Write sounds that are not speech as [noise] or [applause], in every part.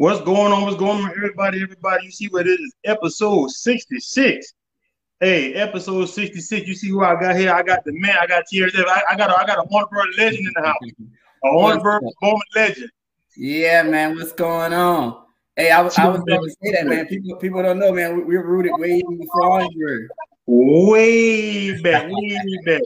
What's going on? What's going on, everybody? Everybody, you see what it is? Episode 66. Hey, episode 66. You see who I got here? I got the man, I got tears. I, I got a, I got a Orangeburg legend in the house. A [laughs] Orangeburg moment legend. Yeah, man. What's going on? Hey, I was I was going [laughs] to say that, man. People people don't know, man. We, we were rooted way before Orangeburg. Way back, way back.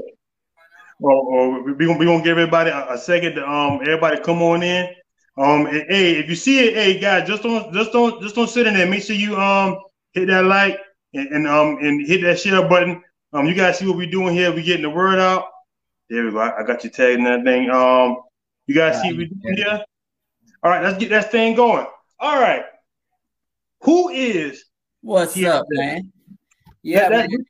Well, well we gonna we gonna give everybody a, a second to um everybody come on in. Um, and, hey, if you see it, hey guys, just don't just don't just don't sit in there. Make sure you um hit that like and, and um and hit that share button. Um, you guys see what we're doing here? We're getting the word out. There we go. I got you tagging that thing. Um, you guys see what we're doing here? All right, let's get that thing going. All right, who is what's up, man? Yeah, that, man.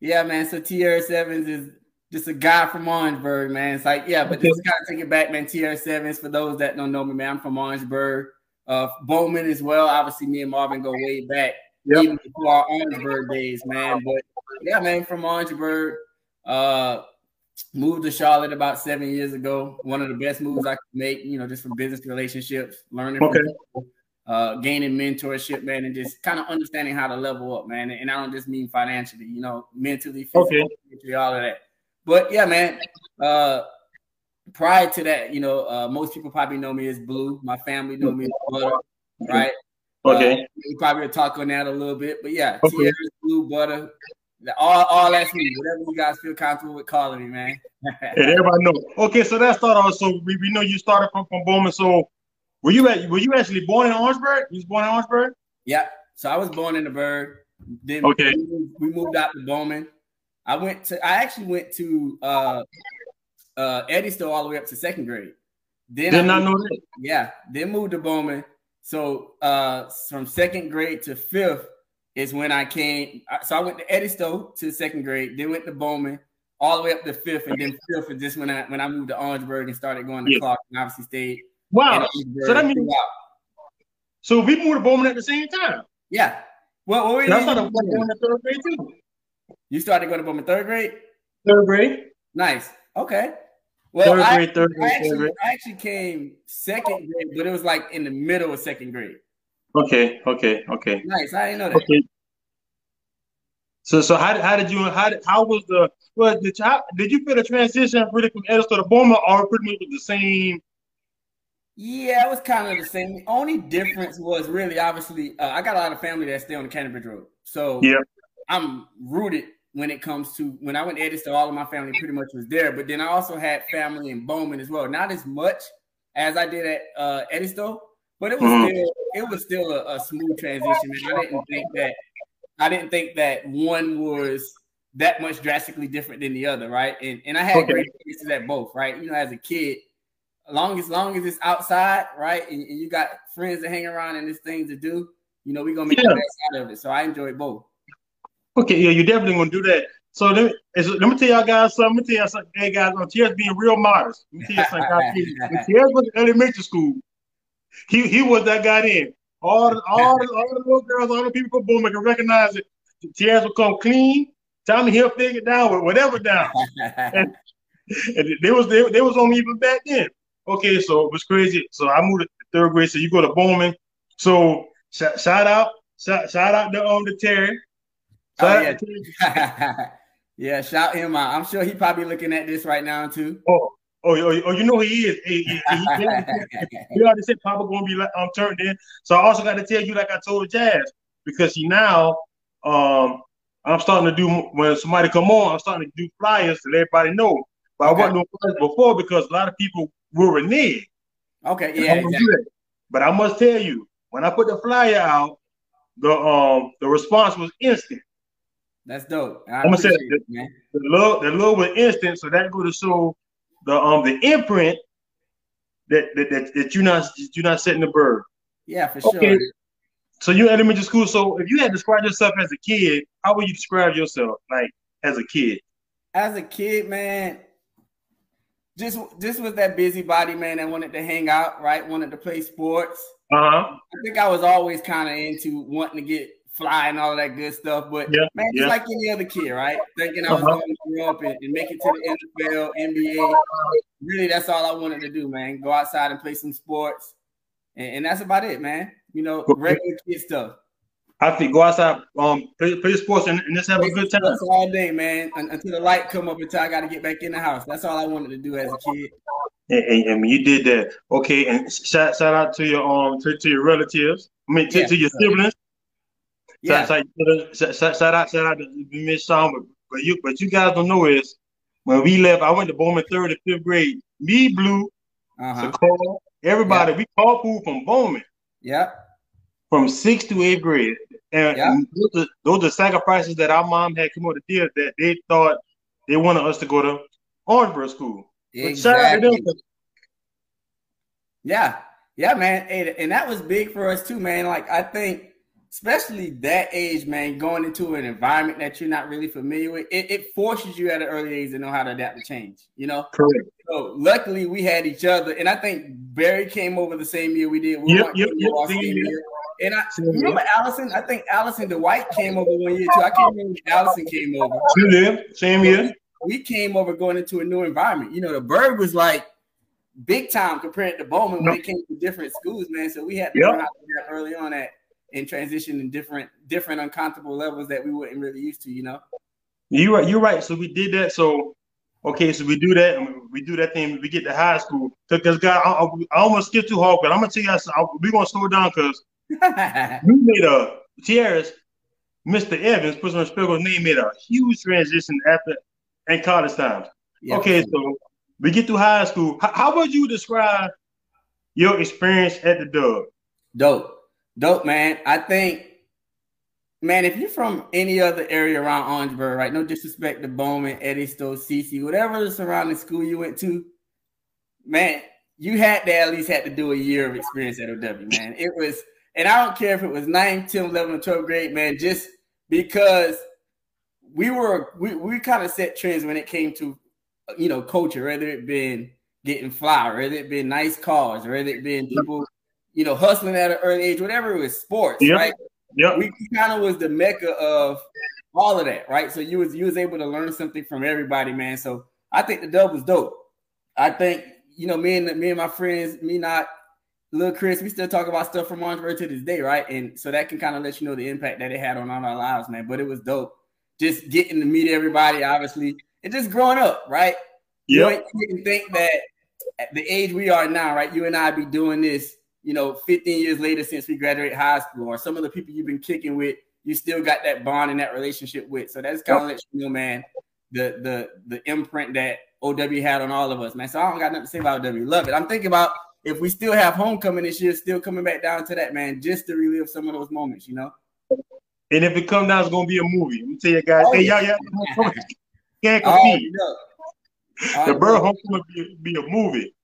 yeah, man. So TRS Evans is just a guy from Orangeburg, man. It's like, yeah, but just kind of take it back, man. TR7s, for those that don't know me, man, I'm from Orangeburg. Uh, Bowman as well. Obviously, me and Marvin go way back, yep. even before our Orangeburg days, man. But yeah, man, from Orangeburg. Uh, moved to Charlotte about seven years ago. One of the best moves I could make, you know, just from business relationships, learning okay. from people, uh, gaining mentorship, man, and just kind of understanding how to level up, man. And I don't just mean financially, you know, mentally, physically, okay. all of that. But yeah, man. Uh, prior to that, you know, uh, most people probably know me as Blue. My family know me as Butter, right? Okay. Uh, we probably will talk on that a little bit, but yeah, okay. Tierra, Blue, Butter, all, all that's me. Whatever you guys feel comfortable with calling me, man. [laughs] and everybody know. Okay, so that started off. So we, we know you started from, from Bowman. So were you at were you actually born in Orangeburg? You was born in Orangeburg? Yeah. So I was born in the Burg. Then okay. we moved out to Bowman. I went to I actually went to uh uh Edisto all the way up to second grade. Then did I not know that. Yeah, then moved to Bowman. So uh from second grade to fifth is when I came. So I went to Edisto to second grade, then went to Bowman all the way up to fifth, and then fifth is just when I when I moved to Orangeburg and started going to yeah. Clark and obviously stayed. Wow. So that means so we moved to Bowman at the same time. Yeah. Well, you? I to third grade too. You started going to Bowman third grade? Third grade. Nice. Okay. Well, third grade, I, third grade, I actually, third grade. I actually came second grade, but it was like in the middle of second grade. Okay, okay, okay. Nice. I didn't know that. Okay. So, so how, how did you how did, how was the well did you, how, did you feel the transition really from Edisto to Bowman or pretty much the same? Yeah, it was kind of the same. The only difference was really obviously uh, I got a lot of family that stay on the Canterbury Road, so yeah, I'm rooted when it comes to when I went to Edisto, all of my family pretty much was there. But then I also had family in Bowman as well. Not as much as I did at uh, Edisto, but it was mm-hmm. still it was still a, a smooth transition. I didn't think that I didn't think that one was that much drastically different than the other, right? And and I had okay. great experiences at both, right? You know, as a kid, long as long as it's outside, right, and, and you got friends to hang around and there's things to do, you know, we're gonna make yeah. the best out of it. So I enjoyed both. Okay, yeah, you're definitely gonna do that. So let me, let me tell y'all guys something. Let me tell y'all something. Hey guys, on TS being real modest. Let me tell you something. Guys, when TS was in elementary school, he he was that guy in. All the, all the, all the little girls, all the people from Bowman can recognize it. TS will come clean. Tommy he'll figure it down with whatever down. [laughs] and, and they was they, they was on even back then. Okay, so it was crazy. So I moved to third grade. So you go to Bowman. So sh- shout out, shout, shout out to um to Terry. Oh, yeah. [laughs] yeah, shout him out. I'm sure he probably looking at this right now too. Oh, oh, oh, oh you know he is. He, he, he, he already [laughs] said Papa gonna be like um turned in. So I also got to tell you, like I told Jazz, because he now um I'm starting to do when somebody come on, I'm starting to do flyers to let everybody know. But okay. I wasn't doing flyers before because a lot of people were in reneged. Okay, yeah, exactly. But I must tell you, when I put the flyer out, the um the response was instant. That's dope. I am gonna say the, man. the love, the love was instant, so that go to show the um the imprint that that, that, that you're not you're not setting the bird. Yeah, for okay. sure. So you elementary school. So if you had to describe yourself as a kid, how would you describe yourself like as a kid? As a kid, man, just just was that busybody man that wanted to hang out, right? Wanted to play sports. Uh huh. I think I was always kind of into wanting to get fly and all that good stuff. But yeah, man, just yeah. like any other kid, right? Thinking I was uh-huh. going to grow up and, and, make it to the NFL, NBA. Really, that's all I wanted to do, man. Go outside and play some sports. and, and that's about it, man. You know, regular kid stuff. I think go outside, um, play, play sports, and, and just have play a good time all day, man. Until the light come up, until I got to get back in the house. That's all I wanted to do as a kid. And, and, and you did that, okay. And shout, shout out to your um to, to your relatives. I mean, to, yeah. to your siblings. Yeah. Shout, out, shout out to Miss Sean, but, you, but you guys don't know is when we left, I went to Bowman third and fifth grade. Me, Blue, uh-huh. everybody, yeah. we called food from Bowman. Yeah. From sixth to eighth grade. And, yeah. and those, are, those, are, sacrifices that our mom had come over to deal that they thought they wanted us to go to Orangeburg School. Exactly. Yeah. Yeah, man. And that was big for us too, man. Like I think especially that age, man, going into an environment that you're not really familiar with, it, it, forces you at an early age to know how to adapt to change, you know? Correct. So luckily we had each other. And I think Barry came over the same year we did. We yep, yep, yep, year. And I remember Allison, I think Allison Dwight came over one year too. I can't remember when Allison came over. Same year, same year. We, came over going into a new environment. You know, the bird was like big time compared to Bowman when it came to different schools, man. So we had to learn how to do that early on at and transition in different different uncomfortable levels that we weren't really used to, you know. You're right. You're right. So we did that. So okay, so we do that, and we do that thing. We get to high school because God, I, I, almost skip too hard, but I'm gonna tell you, I, we're gonna slow down because [laughs] we made a Tierras, Mr. Evans, President Spiegel's name made a huge transition after and college times. Yep. Okay, so we get to high school. How, how would you describe your experience at the Dub? Dope. Dope, man. I think, man, if you're from any other area around Orangeburg, right? No disrespect to Bowman, Edisto, CC, whatever the surrounding school you went to, man, you had to at least had to do a year of experience at OW, man. It was, and I don't care if it was 9, 10, 11, or 12 grade, man, just because we were, we, we kind of set trends when it came to, you know, culture, whether it been getting flour, whether it been nice cars, whether it been people you know, hustling at an early age, whatever it was, sports, yep. right? Yeah, we kind of was the mecca of all of that, right? So you was you was able to learn something from everybody, man. So I think the dub was dope. I think you know me and me and my friends, me not little Chris, we still talk about stuff from Orangeburg to this day, right? And so that can kind of let you know the impact that it had on all our lives, man. But it was dope, just getting to meet everybody, obviously, and just growing up, right? Yeah, you didn't think that at the age we are now, right? You and I be doing this you know, 15 years later since we graduated high school, or some of the people you've been kicking with, you still got that bond and that relationship with. So that's kind of yep. let you know, man, the the the imprint that OW had on all of us, man. So I don't got nothing to say about OW. Love it. I'm thinking about if we still have homecoming this year, still coming back down to that, man, just to relive some of those moments, you know. And if it comes down, it's gonna be a movie. Let me tell you guys, oh, hey, y'all, y'all [laughs] can't oh, compete. Oh, the Bird Homecoming be, be a movie.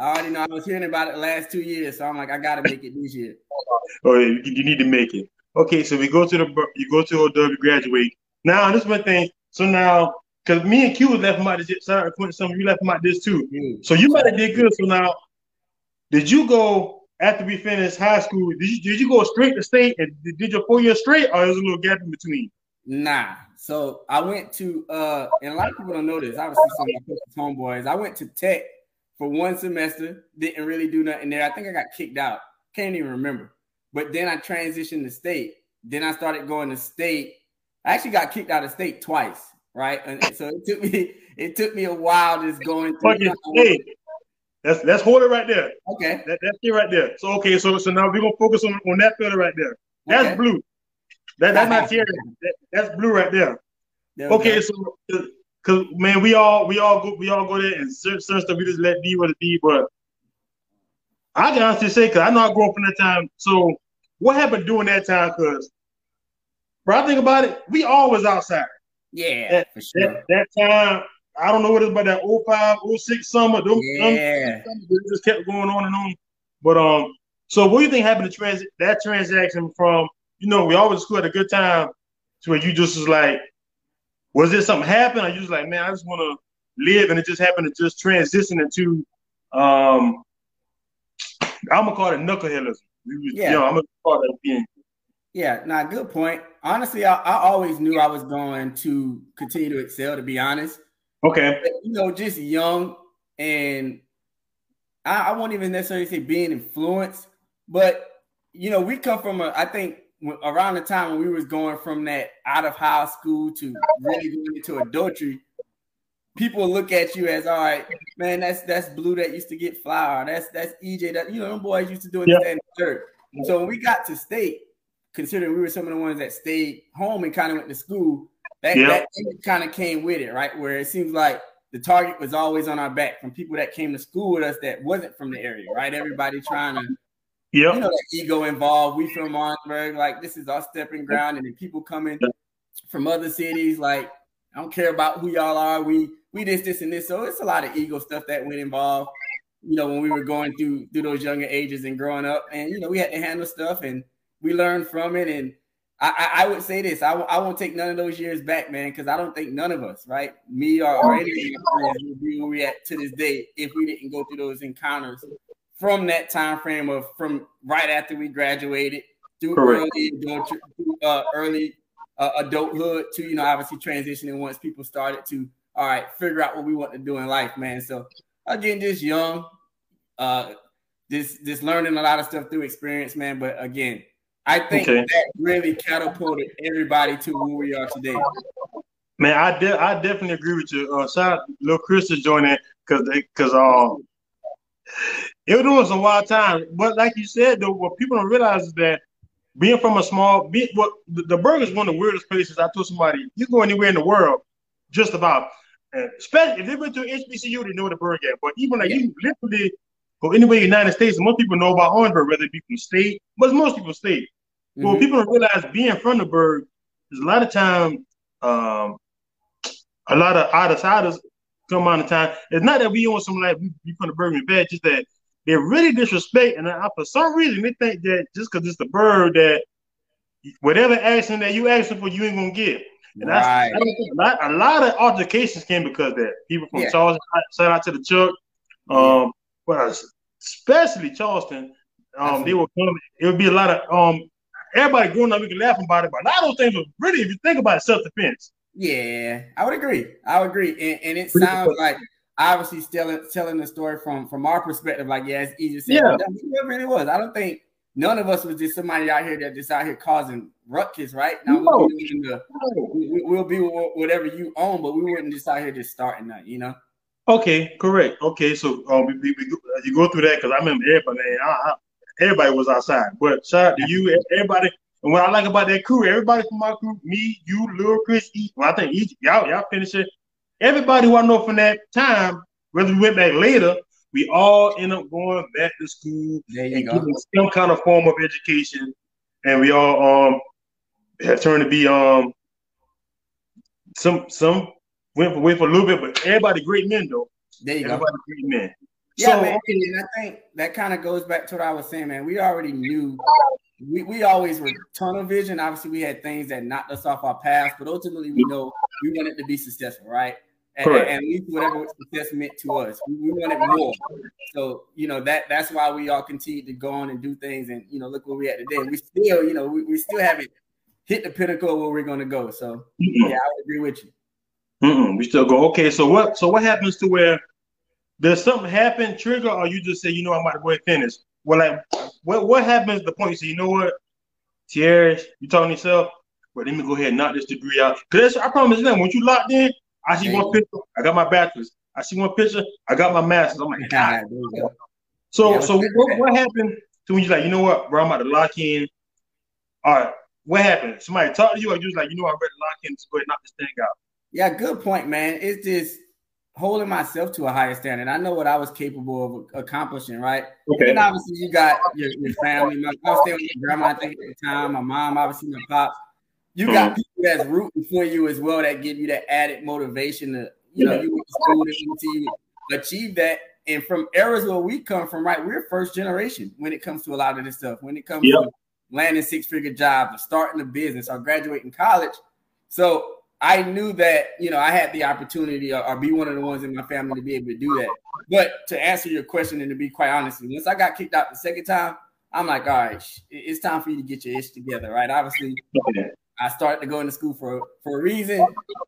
I already know. I was hearing about it the last two years, so I'm like, I gotta make it this year. [laughs] oh, you, you need to make it. Okay, so we go to the you go to OW, graduate. Now this is my thing. So now, because me and Q left out this. Sorry, Quentin, some of you left out this too. Mm. So you might have did good. So now, did you go after we finished high school? Did you did you go straight to state and did your four years straight, or there's a little gap in between? Nah. So I went to uh, and a lot of people don't know this. Obviously, some of my homeboys. I went to Tech for one semester, didn't really do nothing there. I think I got kicked out. Can't even remember. But then I transitioned to state. Then I started going to state. I actually got kicked out of state twice, right? And so it took me [laughs] it took me a while just going through. Hey, that's that's hold it right there. Okay. That, that's it right there. So okay, so so now we're gonna focus on, on that fella right there. That's okay. blue. That, that's not here. That, that's blue right there. there okay, go. so Cause man, we all we all go we all go there and certain, certain stuff we just let be what it be. But I can honestly say, cause I know I grew up in that time. So what happened during that time? Cause, bro, I think about it, we always outside. Yeah, that, for sure. That, that, time, I don't know what it's about that 05, 06 summer. Them, yeah, them, it just kept going on and on. But um, so what do you think happened to trans that transaction from you know we always school at a good time to where you just was like was there something happen? Or you was like, man, I just want to live, and it just happened to just transition into, um, I'm gonna call it knuckleheadism. Yeah, you know, I'm gonna call that being. Yeah, nah, good point. Honestly, I, I, always knew I was going to continue to excel. To be honest, okay, but, you know, just young, and I, I won't even necessarily say being influenced, But you know, we come from a I think around the time when we was going from that out of high school to really going into adultery, people look at you as all right, man. That's that's blue that used to get flour. That's that's EJ that you know them boys used to do it yep. in the third. So when we got to state, considering we were some of the ones that stayed home and kind of went to school, that, yep. that kind of came with it, right? Where it seems like the target was always on our back from people that came to school with us that wasn't from the area, right? Everybody trying to, yep. you know, that ego involved. We from Martinsburg, like this is our stepping ground, and then people coming from other cities, like I don't care about who y'all are. We we this this and this. So it's a lot of ego stuff that went involved. You know, when we were going through through those younger ages and growing up, and you know, we had to handle stuff, and we learned from it, and I, I, would say this: I, I won't take none of those years back, man, because I don't think none of us, right, me or, or any of friends, would be where we at to this day if we didn't go through those encounters from that time frame of from right after we graduated through Correct. early adult, uh, early uh, adulthood to you know obviously transitioning once people started to all right figure out what we want to do in life, man. So again, just young, uh, this just learning a lot of stuff through experience, man. But again I think okay. that really catapulted everybody to where we are today. Man, I de- I definitely agree with you. Uh, shout out little Chris to joining because because um it was a wild time. But like you said, though, what people don't realize is that being from a small, be, what the, the Burgh is one of the weirdest places. I told somebody you go anywhere in the world, just about, and especially if they went to HBCU, they know the Burgh at. But even like yeah. you literally go anywhere in the United States, most people know about Orangeburg, whether it be from state, but most people state. Mm-hmm. Well, people don't realize being from the Burgh, there's a lot of time, um, a lot of outsiders come on the time. It's not that we want some like we, from the and bad, just that they really disrespect, and I, for some reason they think that just because it's the bird, that whatever action that you asking for, you ain't gonna get. And right. a, lot, a lot of altercations came because that people from yeah. Charleston, shout out to the Chuck, um, well, especially Charleston, um, they will come. It would be a lot of um everybody growing up, we can laugh about it, but a lot of those things are really, if you think about it, self defense. Yeah, I would agree. I would agree, and, and it sounds like obviously still telling the story from from our perspective. Like, yeah, it's easy to say. Yeah, it really was. I don't think none of us was just somebody out here that just out here causing ruckus, right? Now no. we'll, be the, we, will be whatever you own, but we wouldn't just out here just starting that, you know. Okay, correct. Okay, so um, we, we, we, you go through that because I remember everybody. I, I, everybody was outside. But shout out to you, everybody. And what I like about that crew, everybody from my crew, me, you, Lil Chris, E, well, I think each y'all y'all finish it. Everybody who I know from that time, whether we went back later, we all end up going back to school and go. getting some kind of form of education, and we all um have turned to be um some some went for, went for a little bit, but everybody great men though. There you everybody go. great men. Yeah, so, man, and I think that kind of goes back to what I was saying, man. We already knew we, we always were tunnel vision. Obviously, we had things that knocked us off our path, but ultimately we know we wanted to be successful, right? And, and at least whatever success meant to us. We, we, wanted more. So, you know, that that's why we all continued to go on and do things. And you know, look where we at today. We still, you know, we, we still haven't hit the pinnacle where we're gonna go. So yeah, I would agree with you. Mm-mm, we still go, okay. So what so what happens to where does something happen, trigger, or you just say, you know, I might go ahead and finish? Well, like, what what happens the point you say, you know what, Thierry, you talking to yourself, well, let me go ahead and knock this degree out. Because I promise you, once you locked in, I see one picture, I got my bachelor's. I see one picture, I got my master's. I'm like, [laughs] God. So, yeah, so what, what happened to when you like, you know what, bro, I'm about to lock in. All right, what happened? Somebody talk to you, or you was like, you know, I'm ready to lock in, just go ahead and knock this thing out. Yeah, good point, man. It's just holding myself to a higher standard. I know what I was capable of accomplishing, right? Okay. And obviously, you got your, your family. My, I was staying with my grandma, I think, at the time. My mom, obviously, my pops. You got people that's rooting for you as well that give you that added motivation to, you know, you went to school to achieve that. And from eras where we come from, right, we're first generation when it comes to a lot of this stuff. When it comes yep. to landing six figure jobs or starting a business or graduating college. So I knew that you know I had the opportunity or, or, be one of the ones in my family to be able to do that. But to answer your question and to be quite honest, once I got kicked out the second time, I'm like, all right, it's time for you to get your ish together, right? Obviously, I started to go into school for for a reason,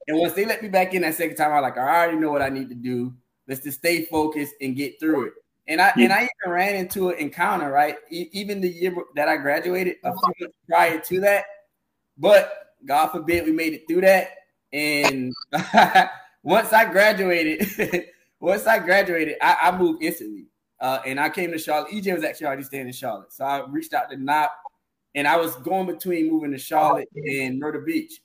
and once they let me back in that second time, I'm like, I already know what I need to do. Let's just stay focused and get through it. And I and I even ran into an encounter, right? E- even the year that I graduated, a few months prior to that. But God forbid we made it through that. And [laughs] once I graduated, [laughs] once I graduated, I, I moved instantly. Uh, and I came to Charlotte. EJ was actually already staying in Charlotte. So I reached out to Knock and I was going between moving to Charlotte and Myrtle Beach.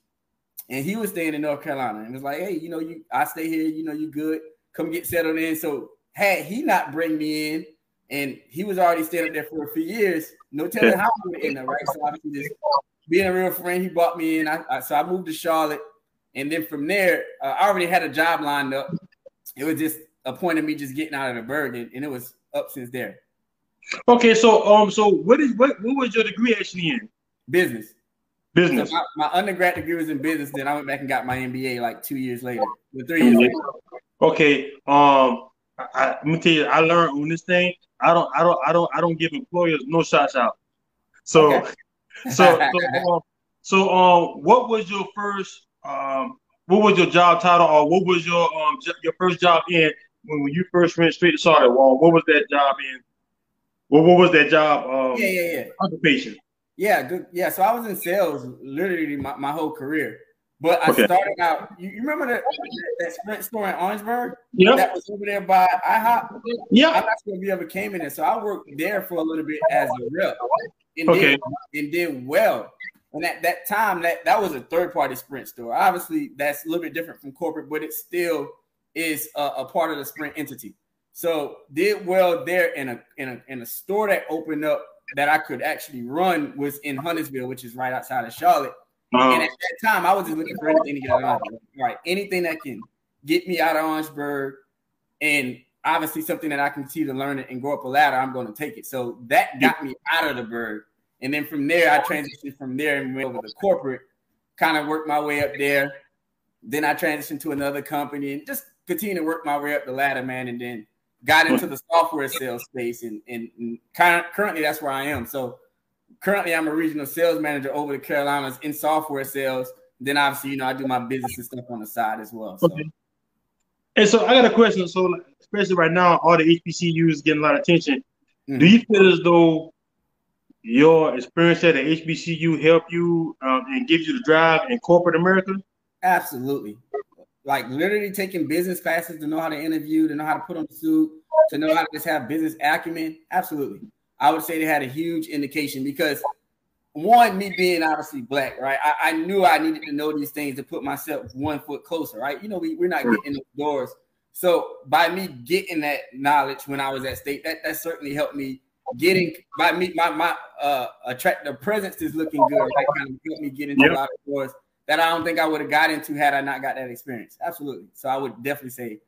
And he was staying in North Carolina and was like, hey, you know, you I stay here, you know, you good. Come get settled in. So had he not bring me in, and he was already staying up there for a few years, no telling how we would end up, right? So obviously just being a real friend, he brought me in. I, I, so I moved to Charlotte. And then from there, uh, I already had a job lined up. It was just a point of me just getting out of the bird, and, and it was up since there. Okay, so um, so what is what what was your degree actually in? Business. Business. So my, my, undergrad degree was in business. Then I went back and got my MBA like two years later, three years later. Okay. Um, I, let me tell you, I learned on this thing. I don't, I don't, I don't, I don't give employers no shots out. So, okay. [laughs] so, so, [laughs] um, so, um, what was your first, um, what was your job title, or what was your um your first job in when, when you first went straight to Charlotte? Well, what was that job in? What what was that job? Um, yeah, yeah, yeah. Occupation. Yeah, good. Yeah, so I was in sales literally my, my whole career. But I okay. started out. You, you remember that, that Sprint store in Orangeburg? Yeah. That was over there by IHOP. Yeah. I'm not sure if you ever came in there. So I worked there for a little bit as a rep. And okay. Did, and did well. And at that time, that that was a third party Sprint store. Obviously, that's a little bit different from corporate, but it still is a, a part of the Sprint entity. So did well there in a in a in a store that opened up that I could actually run was in Huntersville, which is right outside of Charlotte. Uh-huh. And at that time, I was just looking for anything to get out of Orangeburg. Right, anything that can get me out of Orangeburg, and obviously something that I can see to learn it and go up a ladder. I'm going to take it. So that got me out of the bird, and then from there, I transitioned from there and went over to corporate. Kind of worked my way up there. Then I transitioned to another company and just continue to work my way up the ladder, man. And then got into the software sales space, and, and, and currently that's where I am. So currently I'm a regional sales manager over the Carolinas in software sales. Then obviously, you know, I do my business and stuff on the side as well. So. Okay. And so I got a question. So especially right now, all the HBCUs getting a lot of attention. Mm-hmm. Do you feel as though your experience at the HBCU help you um, and gives you the drive in corporate America? Absolutely. Like literally taking business classes to know how to interview, to know how to put on a suit, to know how to just have business acumen. Absolutely. I would say they had a huge indication because one, me being obviously black, right? I, I, knew I needed to know these things to put myself one foot closer, right? You know, we, we're not getting the doors. So by me getting that knowledge when I was at state, that, that certainly helped me getting by me, my my uh attract the presence is looking good, right? Kind of helped me get into yep. a lot of doors that I don't think I would have got into had I not got that experience. Absolutely. So I would definitely say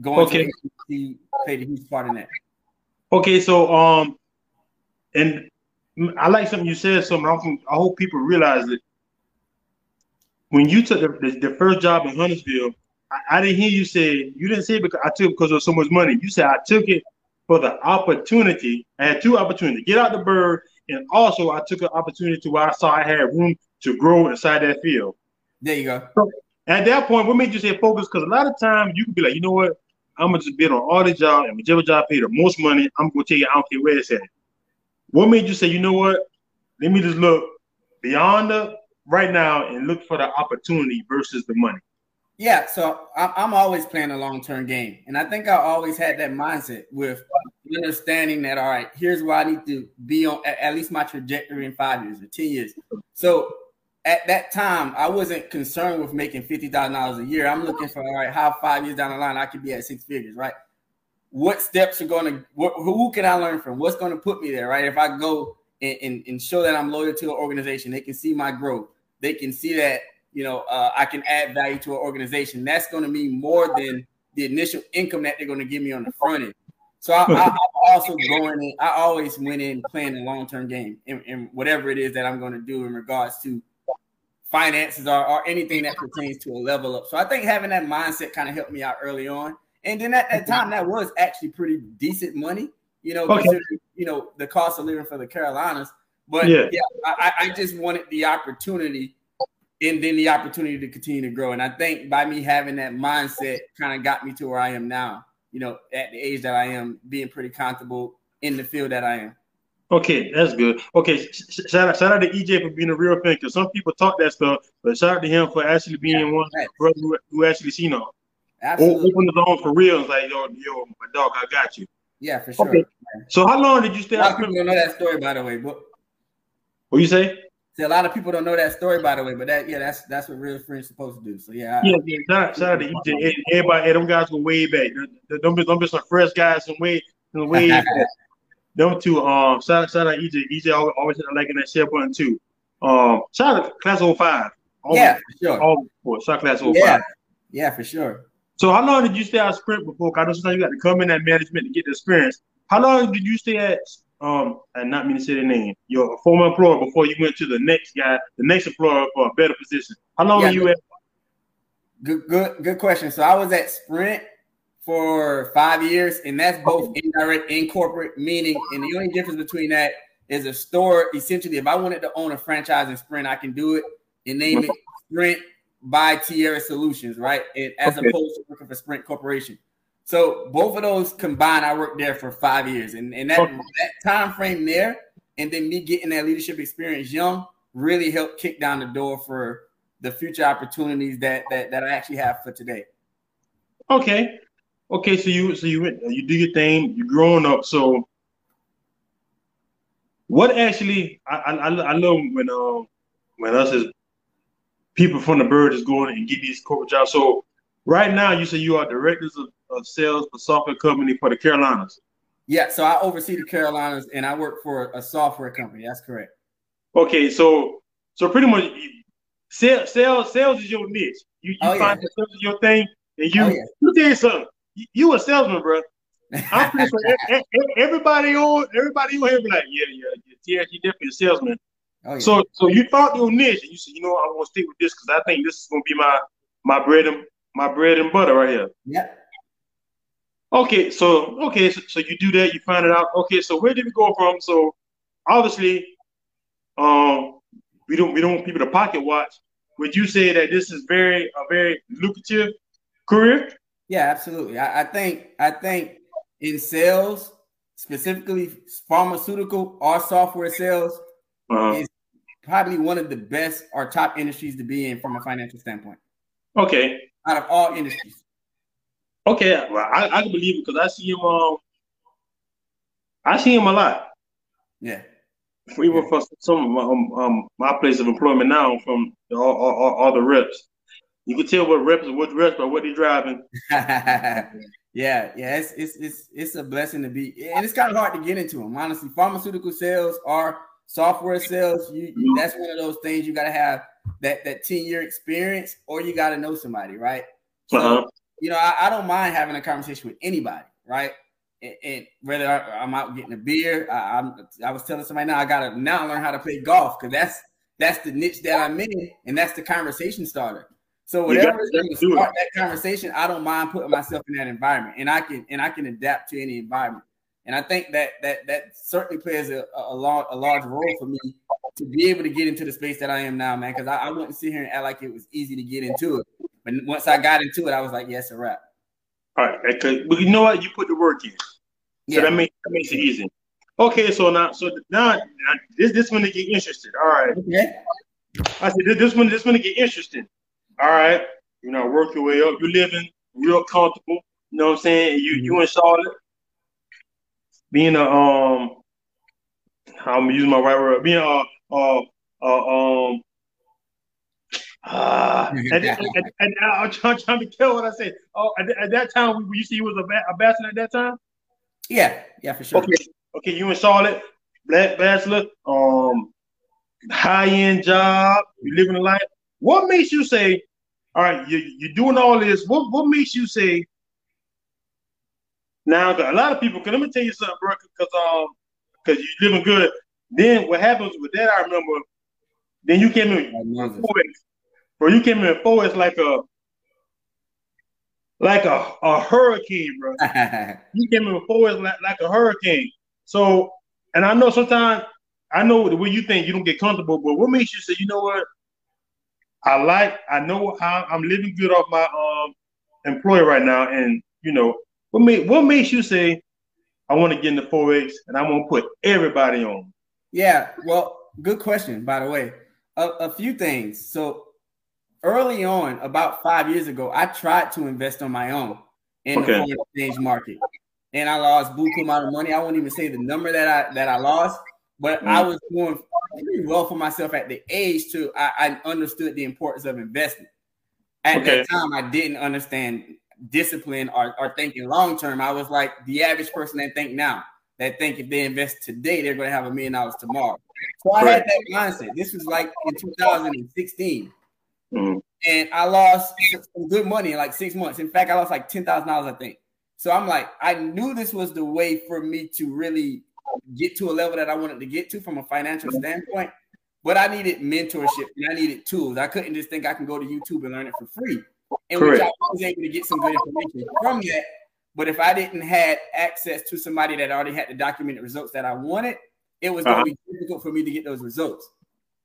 going okay. to played a huge part in that. Okay, so um, and I like something you said. Something I hope people realize that when you took the, the, the first job in Huntersville, I, I, didn't hear you say you didn't say because I took because of so much money. You said I took it for the opportunity. I had two opportunities: get out the bird, and also I took an opportunity to where I saw I had room to grow inside that field. There you go. So at that point, what made you say focus? Because a lot of times you could be like, you know what, I'm gonna just bid on all the jobs, and whichever job pay the most money, I'm gonna tell you I don't care where it's at. What made you say, you know what? Let me just look beyond the right now and look for the opportunity versus the money. Yeah, so I'm always playing a long term game, and I think I always had that mindset with understanding that all right, here's where I need to be on at least my trajectory in five years or ten years. So at that time, I wasn't concerned with making fifty thousand dollars a year. I'm looking for all right, how five years down the line I could be at six figures, right? What steps are going to who can I learn from? What's going to put me there, right? If I go and, and, and show that I'm loyal to an organization, they can see my growth. They can see that you know uh, I can add value to an organization. That's going to mean more than the initial income that they're going to give me on the front end. So I, am also going in. I always went in playing a long term game in whatever it is that I'm going to do in regards to finances or, or anything that pertains to a level up. So I think having that mindset kind of helped me out early on. And then at that time, that was actually pretty decent money, you know, okay. you know, the cost of living for the Carolinas. But yeah, yeah I, I just wanted the opportunity and then the opportunity to continue to grow. And I think by me having that mindset kind of got me to where I am now. you know, at the age that I am, being pretty comfortable in the field that I am. Okay, that's good. Okay, shout out, shout out to EJ for being a real fan. Cause some people talk that stuff, but shout out to him for actually being yeah, one right. brother who, who actually seen them. Absolutely. Open the zone for real. It's like, yo, yo, my dog, I got you. Yeah, for sure. Okay. So how long did you stay? A lot of people don't know that story, by the way. But what you say? See, a lot of people don't know that story, by the way. But that, yeah, that's that's what real friends supposed to do. So yeah, yeah, I, yeah. Shout, shout out to EJ. Everybody, hey, them guys go way back. Don't be, don't be some fresh guys some way, some way. [laughs] them two. Um, shout, shout out EJ. EJ always, always like in that share button too. Um, shout out to class 05. Always, yeah, for sure. Always, shout class 05. Yeah, yeah, for sure. So how long did you stay at Sprint before? I know sometimes you got to come in that management to get the experience. How long did you stay at um and not mean to say the name, your former employer before you went to the next guy, the next employer for a better position? How long yeah, were you at? Good, good, good question. So I was at Sprint for five years, and that's both indirect and corporate, meaning, and the only difference between that is a store. Essentially, if I wanted to own a franchise in Sprint, I can do it and name it Sprint by Tierra Solutions, right? And as okay. opposed to working for Sprint Corporation. So both of those combined, I worked there for five years, and, and that, okay. that time frame there, and then me getting that leadership experience young really helped kick down the door for the future opportunities that that, that I actually have for today. Okay, okay. So you so you you do your thing. You're growing up. So what actually I I, I love when um when us as people from the bird is going and get these corporate jobs. So right now, you say you are directors of, of sales for software company for the Carolinas. Yeah, so I oversee the Carolinas and I work for a software company. That's correct. Okay, so so pretty much sales sales sales is your niche. You, you oh, find yeah. your thing, and you oh, yeah. you did something. You, a salesman, bro. I'm pretty sure [laughs] everybody on everybody on here be like, yeah, yeah, yeah, you definitely a salesman. Oh, yeah. So, so you thought your niche, and you said, you know, I want to stick with this because I think this is going to be my my bread and my bread and butter right here. Yeah. Okay, so okay, so, so you do that, you find it out. Okay, so where did we go from? So obviously, um, we don't we don't want people to pocket watch. Would you say that this is very a very lucrative career? Yeah, absolutely. I, I think I think in sales, specifically pharmaceutical or software sales, uh-huh. is probably one of the best or top industries to be in from a financial standpoint. Okay. Out of all industries. Okay, well, I, I can believe it because I see him. Um, I see him a lot. Yeah. We were for some of my, um, um, my place of employment now from all, all, all, the reps. You can tell what reps what reps by what they're driving. [laughs] yeah, yeah, it's, it's it's it's a blessing to be, and it's kind of hard to get into them. Honestly, pharmaceutical sales are software sales, you, you that's one of those things you got to have that that 10 year experience or you got to know somebody, right? So, uh-huh. you know, I, I, don't mind having a conversation with anybody, right? And, and whether I, am out getting a beer, I, am I was telling somebody now I got to now learn how to play golf because that's that's the niche that I'm in, and that's the conversation starter. So whatever is going to start that conversation, I don't mind putting myself in that environment, and I can and I can adapt to any environment. And I think that that that certainly plays a, a, large, a large role for me to be able to get into the space that I am now, man. Because I, I wouldn't sit here and act like it was easy to get into it. But once I got into it, I was like, yes, a wrap. All right, okay. But you know what? You put the work in. So yeah. that makes that makes it easy. Okay, so now so now, this this one to get interested. All right. Okay. I said this, this one this one to get interesting. All right. You know, work your way up. You're living real comfortable. You know what I'm saying? You you in Charlotte being a um I'm using my right word, being a uh, uh, um uh, and, and, and, and, I'm trying, trying to kill what I said. Oh, at, at that time, you see, you was a, a bachelor at that time. Yeah, yeah, for sure. Okay, okay, you in Charlotte, black bachelor, um, high end job, you living a life. What makes you say, all right, you, you're doing all this? What what makes you say, now, a lot of people, can let me tell you something, bro, because um, because you living good. Then what happens with that? I remember. Then you came in bro. You came in four. It's like a like a, a hurricane, bro. [laughs] you came in four. It's like, like a hurricane. So, and I know sometimes I know the way you think you don't get comfortable, but what makes you say, you know what? I like. I know how I'm living good off my um employer right now, and you know What made what makes you say I want to get into forex and I want to put everybody on? Yeah, well, good question. By the way, a, a few things. So early on, about five years ago, I tried to invest on my own in okay. the foreign exchange market, and I lost buku amount of money. I won't even say the number that I that I lost, but mm-hmm. I was doing pretty well for myself at the age to I, I understood the importance of investment. At okay. that time, I didn't understand discipline or, or thinking long term. I was like the average person that think now that think if they invest today, they're going to have a million dollars tomorrow. So I had that mindset. This was like in 2016. Mm-hmm. And I lost some good money in like six months. In fact, I lost like ten thousand dollars, I think. So I'm like, I knew this was the way for me to really get to a level that I wanted to get to from a financial standpoint. But I needed mentorship and I needed tools. I couldn't just think I can go to YouTube and learn it for free. And which I was able to get some good information from that. But if I didn't have access to somebody that already had the documented results that I wanted, it was going to uh-huh. be difficult for me to get those results.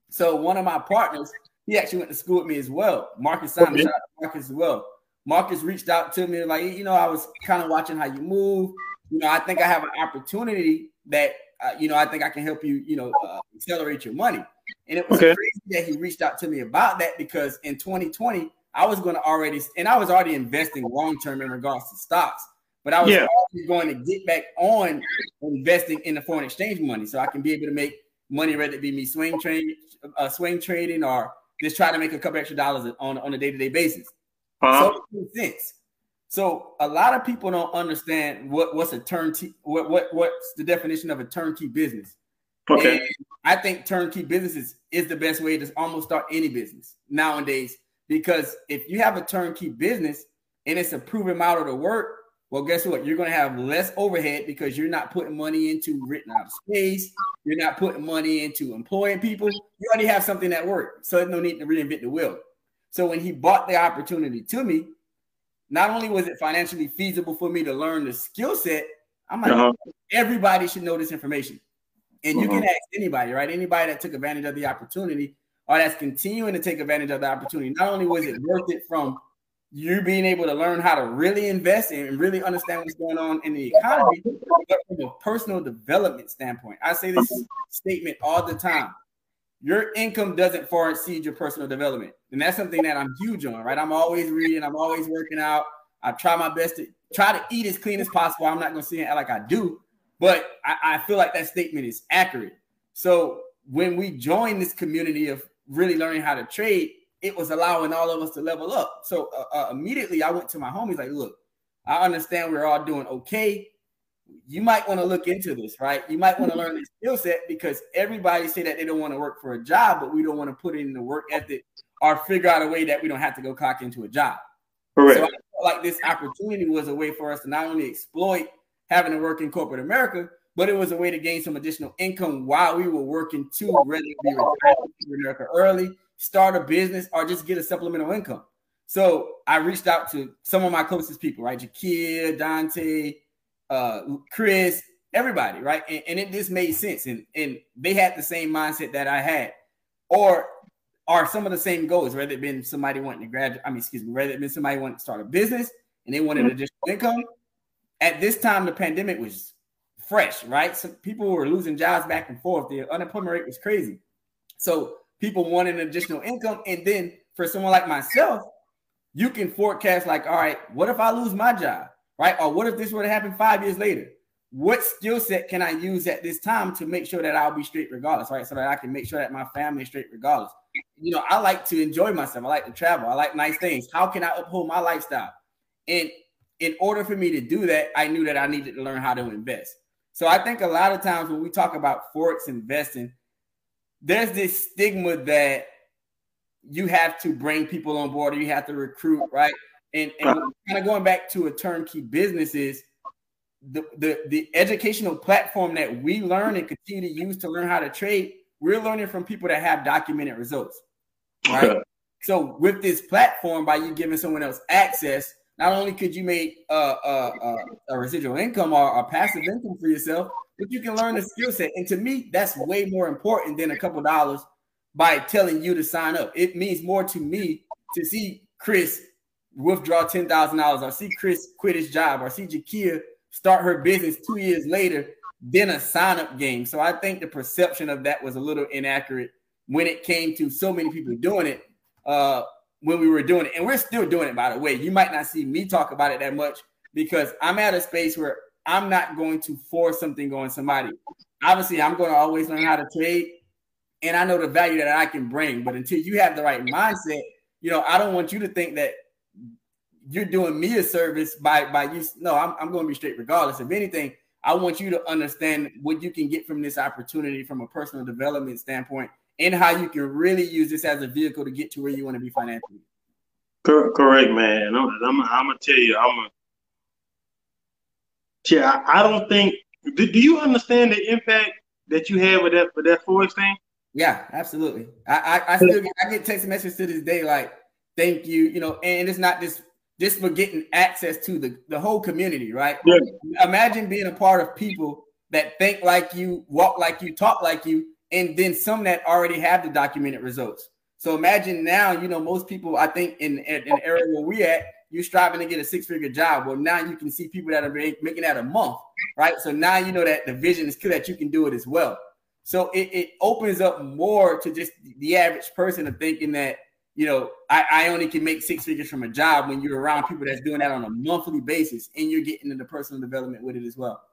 So one of my partners, he actually went to school with me as well. Marcus Simon, okay. Marcus as well. Marcus reached out to me like, you know, I was kind of watching how you move. You know, I think I have an opportunity that, uh, you know, I think I can help you, you know, uh, accelerate your money. And it was okay. crazy that he reached out to me about that because in 2020, I was going to already, and I was already investing long term in regards to stocks, but I was yeah. going to get back on investing in the foreign exchange money so I can be able to make money, whether it be me swing trading, uh, swing trading, or just try to make a couple extra dollars on, on a day to day basis. Uh-huh. So it makes sense. So a lot of people don't understand what what's a turnkey what what what's the definition of a turnkey business. Okay. And I think turnkey businesses is the best way to almost start any business nowadays because if you have a turnkey business and it's a proven model to work, well, guess what? You're going to have less overhead because you're not putting money into written out space. You're not putting money into employing people. You already have something that works. So there's no need to reinvent the wheel. So when he bought the opportunity to me, not only was it financially feasible for me to learn the skill set, I'm like, uh-huh. everybody should know this information. And uh-huh. you can uh-huh. ask anybody, right? Anybody that took advantage of the opportunity or that's continuing to take advantage of the opportunity. Not only was it worth it from you being able to learn how to really invest and really understand what's going on in the economy, but from a personal development standpoint. I say this statement all the time. Your income doesn't far exceed your personal development. And that's something that I'm huge on, right? I'm always reading, I'm always working out. I try my best to try to eat as clean as possible. I'm not to say it like I do, but I, I feel like that statement is accurate. So when we join this community of really learning how to trade, it was allowing all of us to level up. So uh, uh, immediately I went to my homies like, look, I understand we're all doing okay. You might want to look into this, right? You might want to learn this skill set because everybody say that they don't want to work for a job, but we don't want to put in the work ethic or figure out a way that we don't have to go clock into a job. Correct. So I felt like this opportunity was a way for us to not only exploit having to work in corporate America, but it was a way to gain some additional income while we were working to whether it be retire in America early, start a business, or just get a supplemental income. So I reached out to some of my closest people, right? Jakia, Dante, uh, Chris, everybody, right? And, and, it just made sense. And, and they had the same mindset that I had. Or are some of the same goals, whether it been somebody wanting to graduate, I mean, excuse me, whether it been somebody wanting to start a business and they wanted mm-hmm. additional income. At this time, the pandemic was fresh, right? So people were losing jobs back and forth. The unemployment rate was crazy. So people wanted an additional income. And then for someone like myself, you can forecast like, all right, what if I lose my job? Right? Or what if this were to happen five years later? What skill set can I use at this time to make sure that I'll be straight regardless, right? So that I can make sure that my family is straight regardless. You know, I like to enjoy myself. I like to travel. I like nice things. How can I uphold my lifestyle? And in order for me to do that, I knew that I needed to learn how to invest. So I think a lot of times when we talk about forex investing, there's this stigma that you have to bring people on board or you have to recruit, right? And, and kind of going back to a turnkey business is the, the, the educational platform that we learn and continue to use to learn how to trade, we're learning from people that have documented results. Right. so with this platform, by you giving someone else access, not only could you make a, a, a residual income or a passive income for yourself, but you can learn the skill set. And to me, that's way more important than a couple dollars by telling you to sign up. It means more to me to see Chris withdraw ten thousand dollars, or see Chris quit his job, or see Jakia start her business two years later than a sign up game. So I think the perception of that was a little inaccurate when it came to so many people doing it uh, when we were doing it. And we're still doing it, by the way. You might not see me talk about it that much because I'm at a space where I'm not going to force something on somebody. Obviously, I'm going to always learn how to trade and I know the value that I can bring. But until you have the right mindset, you know, I don't want you to think that you're doing me a service by by you. No, I'm, I'm going to be straight regardless. If anything, I want you to understand what you can get from this opportunity from a personal development standpoint and how you can really use this as a vehicle to get to where you want to be financially. Correct, man. I'm, I'm, I'm gonna tell you, I'm a, yeah, I, I don't think. Do, do you understand the impact that you had with that with that forex thing? Yeah, absolutely. I I, I still get, I get text messages to this day like, "Thank you," you know, and it's not just just for getting access to the the whole community, right? Yeah. Imagine being a part of people that think like you, walk like you, talk like you, and then some that already have the documented results. So imagine now, you know, most people, I think, in, an area where we at, you're striving to get a six figure job. Well, now you can see people that are making that a month, right? So now you know that the vision is clear that you can do it as well. So it, it opens up more to just the average person of thinking that, you know, I, I only can make six figures from a job when you're around people that's doing that on a monthly basis and you're getting into personal development with it as well.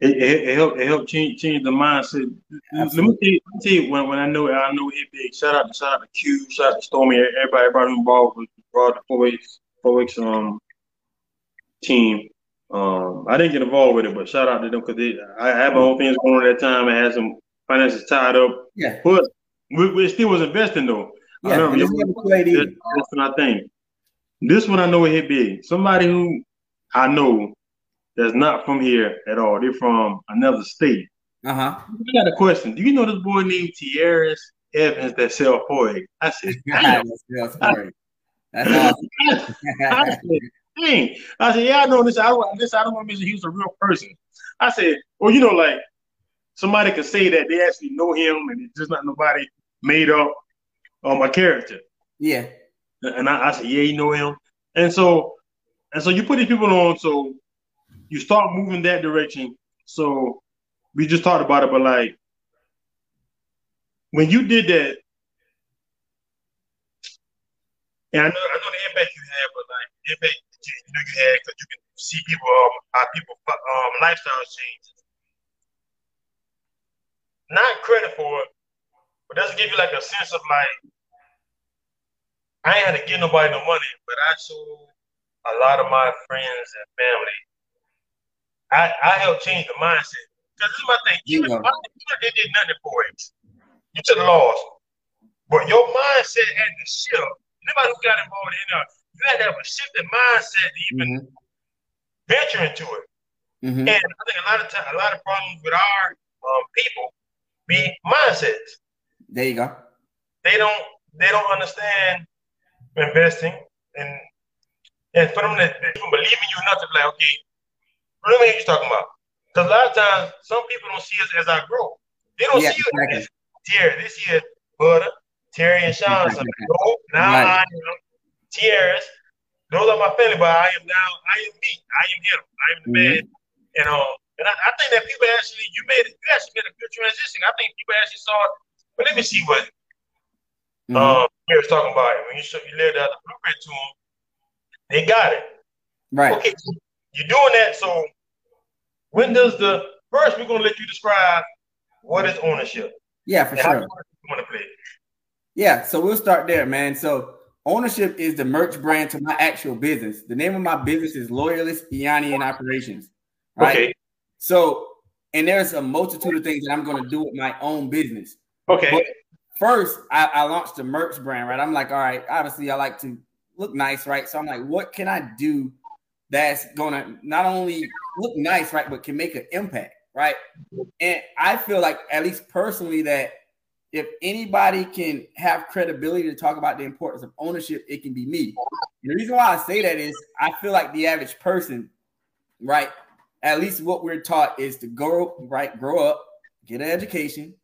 It, it, it helped it helped change change the mindset. Absolutely. Let me tell you, tell you when, when I know I know it big. Shout out to shout out to Q, shout out to Stormy, everybody, everybody involved with brought the forex four weeks um team. Um, I didn't get involved with it, but shout out to them because I had my own things going on at that time. I had some finances tied up. Yeah. But we, we still was investing though. Yeah, I remember this, that's what I think. This one I know it hit big. Somebody who I know that's not from here at all. They're from another state. Uh-huh. I got a question. Do you know this boy named Tierras Evans that sell Forex? I said, [laughs] that's, [laughs] awesome. I said, dang. I said, yeah, I know this. I don't, this, I don't want to mention he was a real person. I said, well, you know, like somebody could say that they actually know him and it's just not nobody made up um a character. Yeah. And I, I said, yeah, you know him. And so and so you put these people on, so you start moving that direction. So we just talked about it, but like when you did that, and I know I know the impact you had, but like the impact you, you know you had because you can see people um how people um lifestyles change. Not credit for it, but does give you like a sense of like I ain't had to give nobody no money, but I showed a lot of my friends and family I, I help change the mindset. Because this is my thing. Even if they did nothing for it, you took the loss. But your mindset had to shift. Anybody who got involved in it, you had to have a shifted mindset to even mm-hmm. venture into it. Mm-hmm. And I think a lot of time, a lot of problems with our um, people be mindsets. There you go. They don't they don't understand investing and and for them to believe in you enough to be like, okay, what do you talking about? Because a lot of times, some people don't see us as our growth. They don't yeah, see you exactly. as Terry. They see us Butter, Terry, and Sean. So, no, now right. I am Tierras. Those are my family, but I am now, I am me. I am him. I am the mm-hmm. man. You know, and I, I, think that people actually, you made it, you actually made a good transition. I think people actually saw it. But let me see what mm-hmm. um, talking about. When you, show, you laid out the blueprint to them, they got it. Right. Okay, so you're doing that. So when does the first we're gonna let you describe what is ownership? Yeah, for sure. Yeah, so we'll start there, man. So ownership is the merch brand to my actual business. The name of my business is Loyalist Iani and Operations. Right. Okay. So, and there's a multitude of things that I'm going to do with my own business. Okay. But first, I, I launched a merch brand. Right. I'm like, all right. Obviously, I like to look nice, right? So I'm like, what can I do that's gonna not only look nice, right, but can make an impact, right? And I feel like, at least personally, that if anybody can have credibility to talk about the importance of ownership, it can be me. The reason why I say that is I feel like the average person, right, at least what we're taught is to grow, right, grow up, get an education,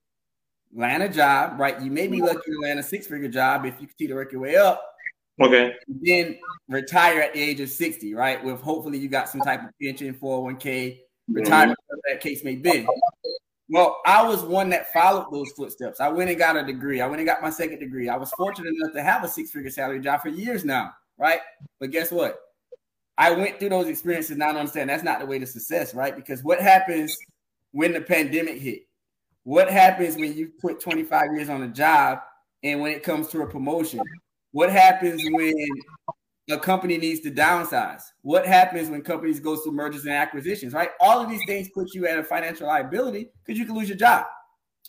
land a job, right? You may be lucky to land a six figure job if you continue to work your way up, Okay. Then retire at the age of 60, right? With hopefully you got some type of pension, 401k, retirement, mm-hmm. that case may be. Well, I was one that followed those footsteps. I went and got a degree. I went and got my second degree. I was fortunate enough to have a six-figure salary job for years now, right? But guess what? I went through those experiences not understand that's not the way to success, right? Because what happens when the pandemic hit? What happens when you put 25 years on a job and when it comes to a promotion? What happens when a company needs to downsize? What happens when companies go through mergers and acquisitions, right? All of these things put you at a financial liability because you can lose your job.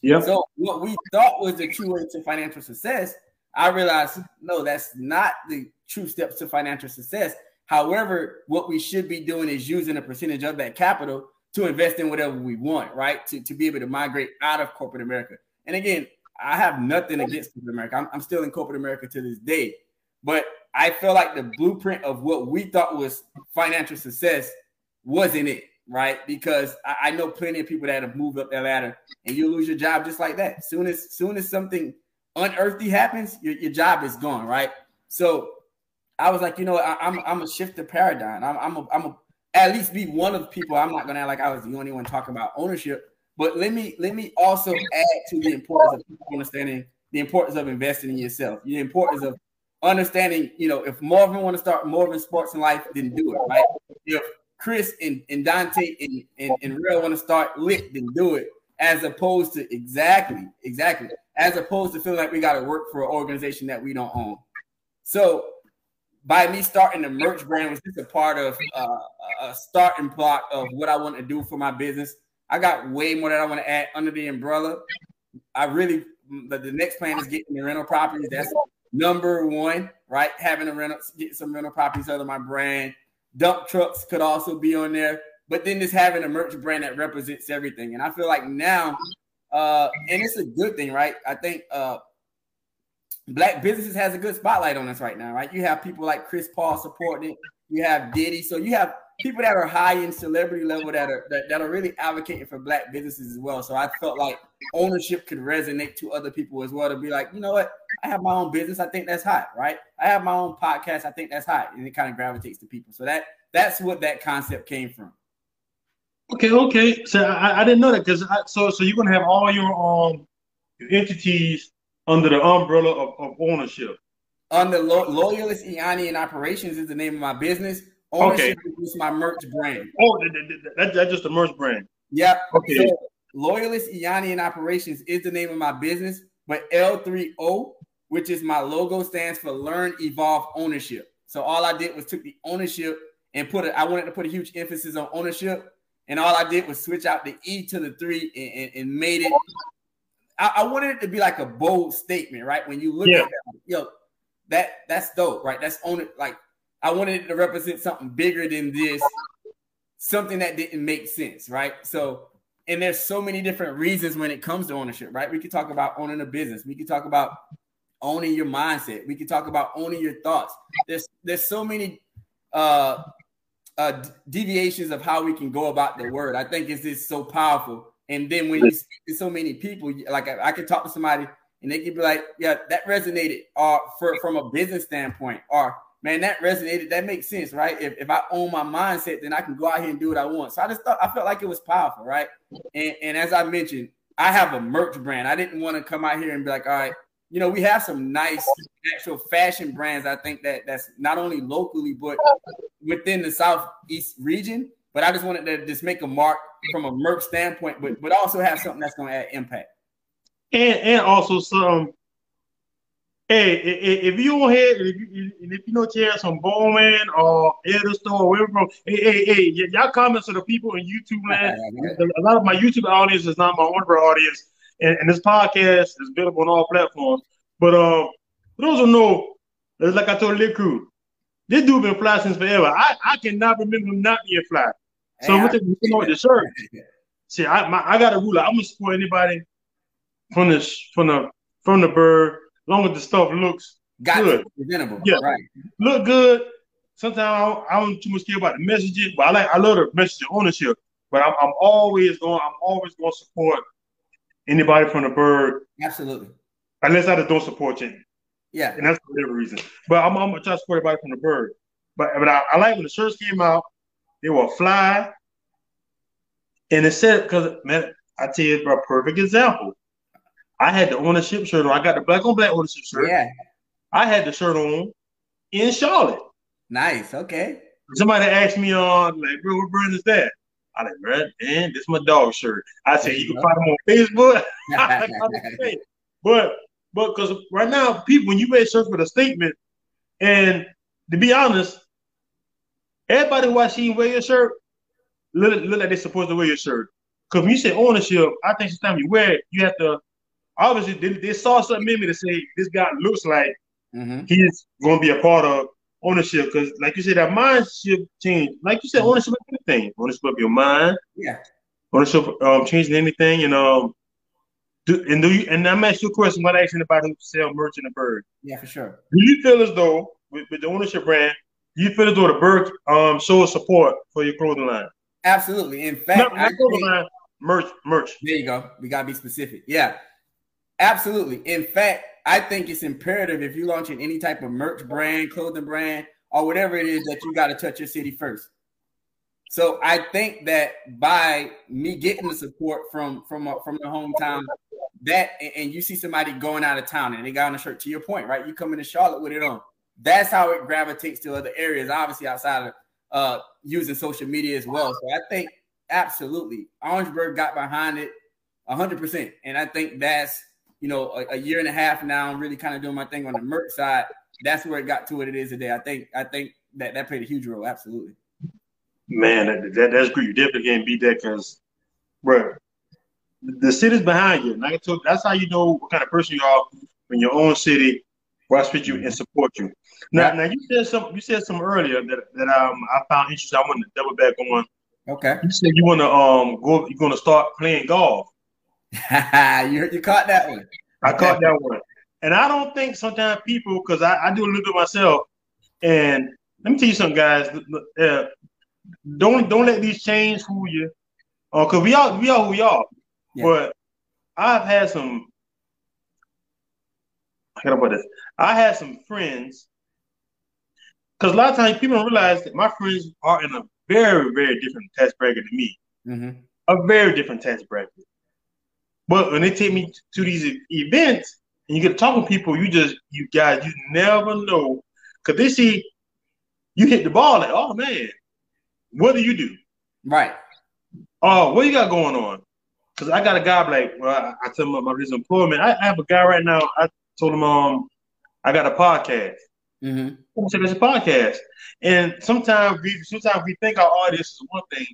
Yeah. So what we thought was the true way to financial success, I realized no, that's not the true steps to financial success. However, what we should be doing is using a percentage of that capital to invest in whatever we want, right? To, to be able to migrate out of corporate America. And again, I have nothing against corporate America. I'm, I'm still in corporate America to this day. But I feel like the blueprint of what we thought was financial success wasn't it, right? Because I, I know plenty of people that have moved up that ladder and you lose your job just like that. Soon as soon as something unearthly happens, your, your job is gone, right? So I was like, you know, I, am I'm, I'm a shift the paradigm. I'm I'm a, I'm a at least be one of the people. I'm not gonna act like I was the only one talking about ownership, but let me let me also add to the importance of understanding the importance of investing in yourself, the importance of understanding, you know, if Marvin want to start Marvin Sports in Life, then do it, right? If Chris and, and Dante and, and, and Real want to start lit, then do it. As opposed to exactly, exactly, as opposed to feeling like we got to work for an organization that we don't own. So by me starting the merch brand was just a part of uh, a starting block of what I want to do for my business. I got way more that I want to add under the umbrella. I really the, the next plan is getting the rental properties. That's number one, right? Having a rental, get some rental properties under my brand. Dump trucks could also be on there, but then just having a merch brand that represents everything. And I feel like now, uh, and it's a good thing, right? I think uh, black businesses has a good spotlight on us right now, right? You have people like Chris Paul supporting it. You have Diddy, so you have people that are high in celebrity level that are that, that are really advocating for black businesses as well. So I felt like ownership could resonate to other people as well to be like, you know what, I have my own business. I think that's hot, right? I have my own podcast. I think that's hot, and it kind of gravitates to people. So that that's what that concept came from. Okay, okay. So I, I didn't know that because so so you're gonna have all your um your entities under the umbrella of, of ownership. Under Lo- Loyalist Iani and Operations is the name of my business. Ownership okay. is my merch brand. Oh, that, that, that's just a merch brand. Yep. Okay. So, Loyalist Iani and Operations is the name of my business, but L3O, which is my logo, stands for Learn, Evolve, Ownership. So all I did was took the ownership and put it. I wanted to put a huge emphasis on ownership, and all I did was switch out the E to the three and, and, and made it I, I, wanted it to be like a bold statement, right? When you look yeah. at that, yo, that that's dope, right? That's on it. Like I wanted it to represent something bigger than this, something that didn't make sense, right? So, and there's so many different reasons when it comes to ownership, right? We could talk about owning a business. We could talk about owning your mindset. We could talk about owning your thoughts. There's there's so many uh, uh, deviations of how we can go about the word. I think it's just so powerful and then when you speak to so many people, like I, I could talk to somebody and they could be like, yeah, that resonated or uh, for, from a business standpoint, or man, that resonated. That makes sense, right? If, if I own my mindset, then I can go out here and do what I want. So I just thought I felt like it was powerful, right? And, and as I mentioned, I have a merch brand. I didn't want to come out here and be like, all right, you know, we have some nice actual fashion brands. I think that that's not only locally but within the southeast region. But I just wanted to just make a mark from a merch standpoint, but but also have something that's going to add impact. And and also some. Hey, if you on here, if you, if you know have some Bowman or Elloree or wherever from, hey, hey, hey, y'all comments to the people in YouTube land. [laughs] a lot of my YouTube audience is not my Wonder audience, and, and this podcast is available on all platforms. But um, for those who know, like I told Lick Crew, this dude been fly since forever. I, I cannot remember him not being fly. So I'm gonna you know the shirt. [laughs] See, I my, I got a rule. I'm gonna support anybody from the from the from the bird, as long as the stuff looks got good, presentable. Yeah, right. Look good. Sometimes I don't, I don't too much care about the messages, but I like I love the message of ownership. But I'm, I'm always going. I'm always going to support anybody from the bird. Absolutely. Unless I just don't support you. Yeah, and that's for whatever reason. But I'm, I'm gonna try to support everybody from the bird. But but I, I like when the shirts came out, they were fly, and it said because man, I tell you, a perfect example. I had the ownership shirt on. I got the black on black ownership shirt. Yeah, I had the shirt on in Charlotte. Nice. Okay. Somebody asked me on, like, bro, what brand is that? I like, bro, man, this is my dog shirt. I said, you, can find them on Facebook. [laughs] [laughs] but but because right now, people, when you wear shirts with a statement, and to be honest, everybody who I see wear your shirt look, look like they're supposed to wear your shirt. Because when you say ownership, I think sometimes you wear it, you have to obviously they, they saw something in me to say this guy looks like mm-hmm. he's going to be a part of ownership because, like you said, that mindset change. Like you said, mm-hmm. ownership of anything, ownership of your mind. Yeah. Ownership um changing anything, and um, do, and do you? And I'm asking you a question. What asking about who sell merch in the bird? Yeah, for sure. Do you feel as though with, with the ownership brand, you as though the bird um shows support for your clothing line? Absolutely. In fact, not, clothing line, merch, merch. There you go. We gotta be specific. Yeah, absolutely. In fact, I think it's imperative if you're launching any type of merch brand, clothing brand, or whatever it is that you got to touch your city first. So I think that by me getting the support from from uh, from the hometown, that and you see somebody going out of town and they got on a shirt. To your point, right? You come into Charlotte with it on. That's how it gravitates to other areas. Obviously, outside of uh, using social media as well. So I think absolutely Orangeburg got behind it 100%. And I think that's you know, a, a, year and a half now, I'm really kind of doing my thing on the merch side. That's where it got to what it is today. I think I think that that played a huge role. Absolutely. Man, that, that that's great. You definitely can't beat that because, bro, the city's behind you. Like I that's how you know what kind of person you are when your own city watch with you and support you. Now, now you said some. You said some earlier that that um I found interesting. I want to double back on. Okay. You said you want to um go. You're going to start playing golf. [laughs] you you caught that one. I caught that one. And I don't think sometimes people, because I, I, do a little bit myself, and let me tell you something, guys. Uh, don't don't let these chains fool you. Uh, cause we all we are who we are. Yeah. But I've had some how put this? I had some friends because a lot of times people don't realize that my friends are in a very, very different tax bracket than me. Mm-hmm. A very different tax bracket. But when they take me to these events and you get to talk to people, you just you guys you never know because they see you hit the ball like, oh man, what do you do? Right. Oh, what you got going on? Because I got a guy like, well, I, I tell him about my recent employment. I, I, have a guy right now. I told him, um, I got a podcast. Mm-hmm. I it's a podcast, and sometimes we sometimes we think our audience is one thing,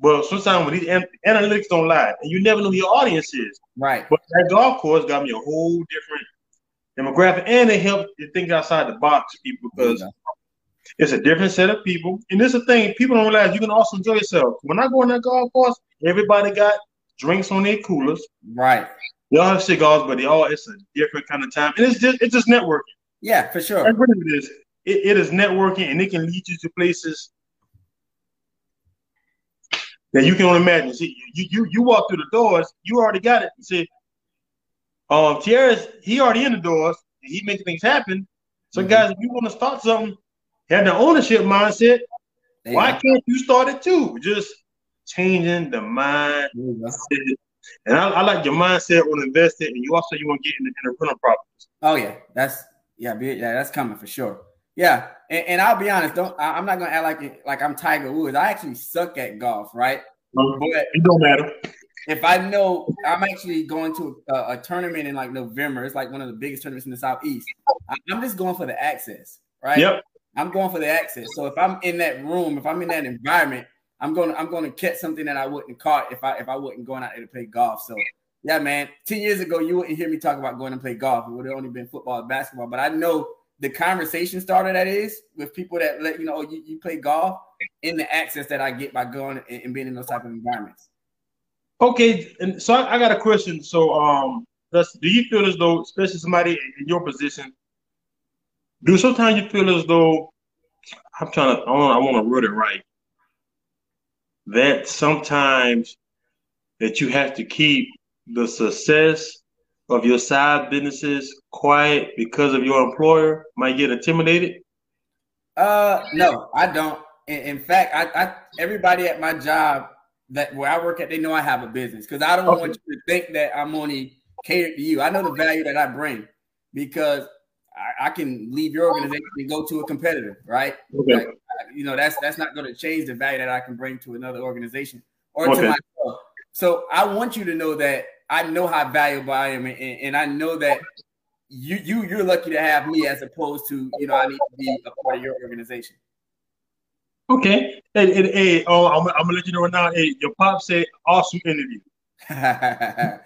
but sometimes when these analytics don't lie, and you never know who your audience is. Right. But that golf course got me a whole different demographic, and it helped to think outside the box, people, because yeah. it's a different set of people. And this is the thing, people don't realize you can also enjoy yourself. When I go on that golf course, everybody got drinks on their coolers. Right. They all have cigars, but they all it's a different kind of time. And it's just it's just networking. Yeah, for sure. That's what it is. It, it is networking and it can lead you to places that you can only imagine. See, you you you walk through the doors, you already got it. See, um, Tierra's he already in the doors, and he making things happen. So, mm-hmm. guys, if you want to start something, have the ownership mindset. There why can't you start it too? Just changing the mind. And I, I, like your mindset on investing, and you also you want to get into, the, rental properties. Oh yeah, that's yeah, yeah, that's coming for sure. Yeah, and, and, I'll be honest. Don't I, am not gonna act like it, like I'm Tiger Woods. I actually suck at golf, right? But it don't matter. If I know I'm actually going to a, a, tournament in like November, it's like one of the biggest tournaments in the southeast. I, I'm just going for the access, right? Yep. I'm going for the access. So if I'm in that room, if I'm in that environment, I'm going to I'm to catch something that I wouldn't caught if I if I wasn't going out there to play golf. So yeah, man. Ten years ago, you wouldn't hear me talk about going to play golf. It would have only been football and basketball. But I know the conversation starter that is with people that let you know you, you play golf in the access that I get by going and, and being in those type of environments. Okay, and so I, I got a question. So, um, do you feel as though, especially somebody in your position, do sometimes you feel as though I'm trying to, I want, I want to word it right, that sometimes that you have to keep the success of your side businesses quiet because of your employer might get intimidated? Uh, no, I don't. In, in fact, I, I everybody at my job that where I work at, they know I have a business because I don't okay. want you to think that I'm only catered to you. I know the value that I bring because I, I can leave your organization and go to a competitor, right? Okay. Like, you know, that's that's not going to change the value that I can bring to another organization or okay. to myself. So I want you to know that I know how valuable I am, and, and I know that you you you're lucky to have me as opposed to you know I need to be a part of your organization. Okay. Hey, hey, hey oh, I'm, I'm, gonna let you know right now. Hey, your pop said awesome interview. [laughs] your,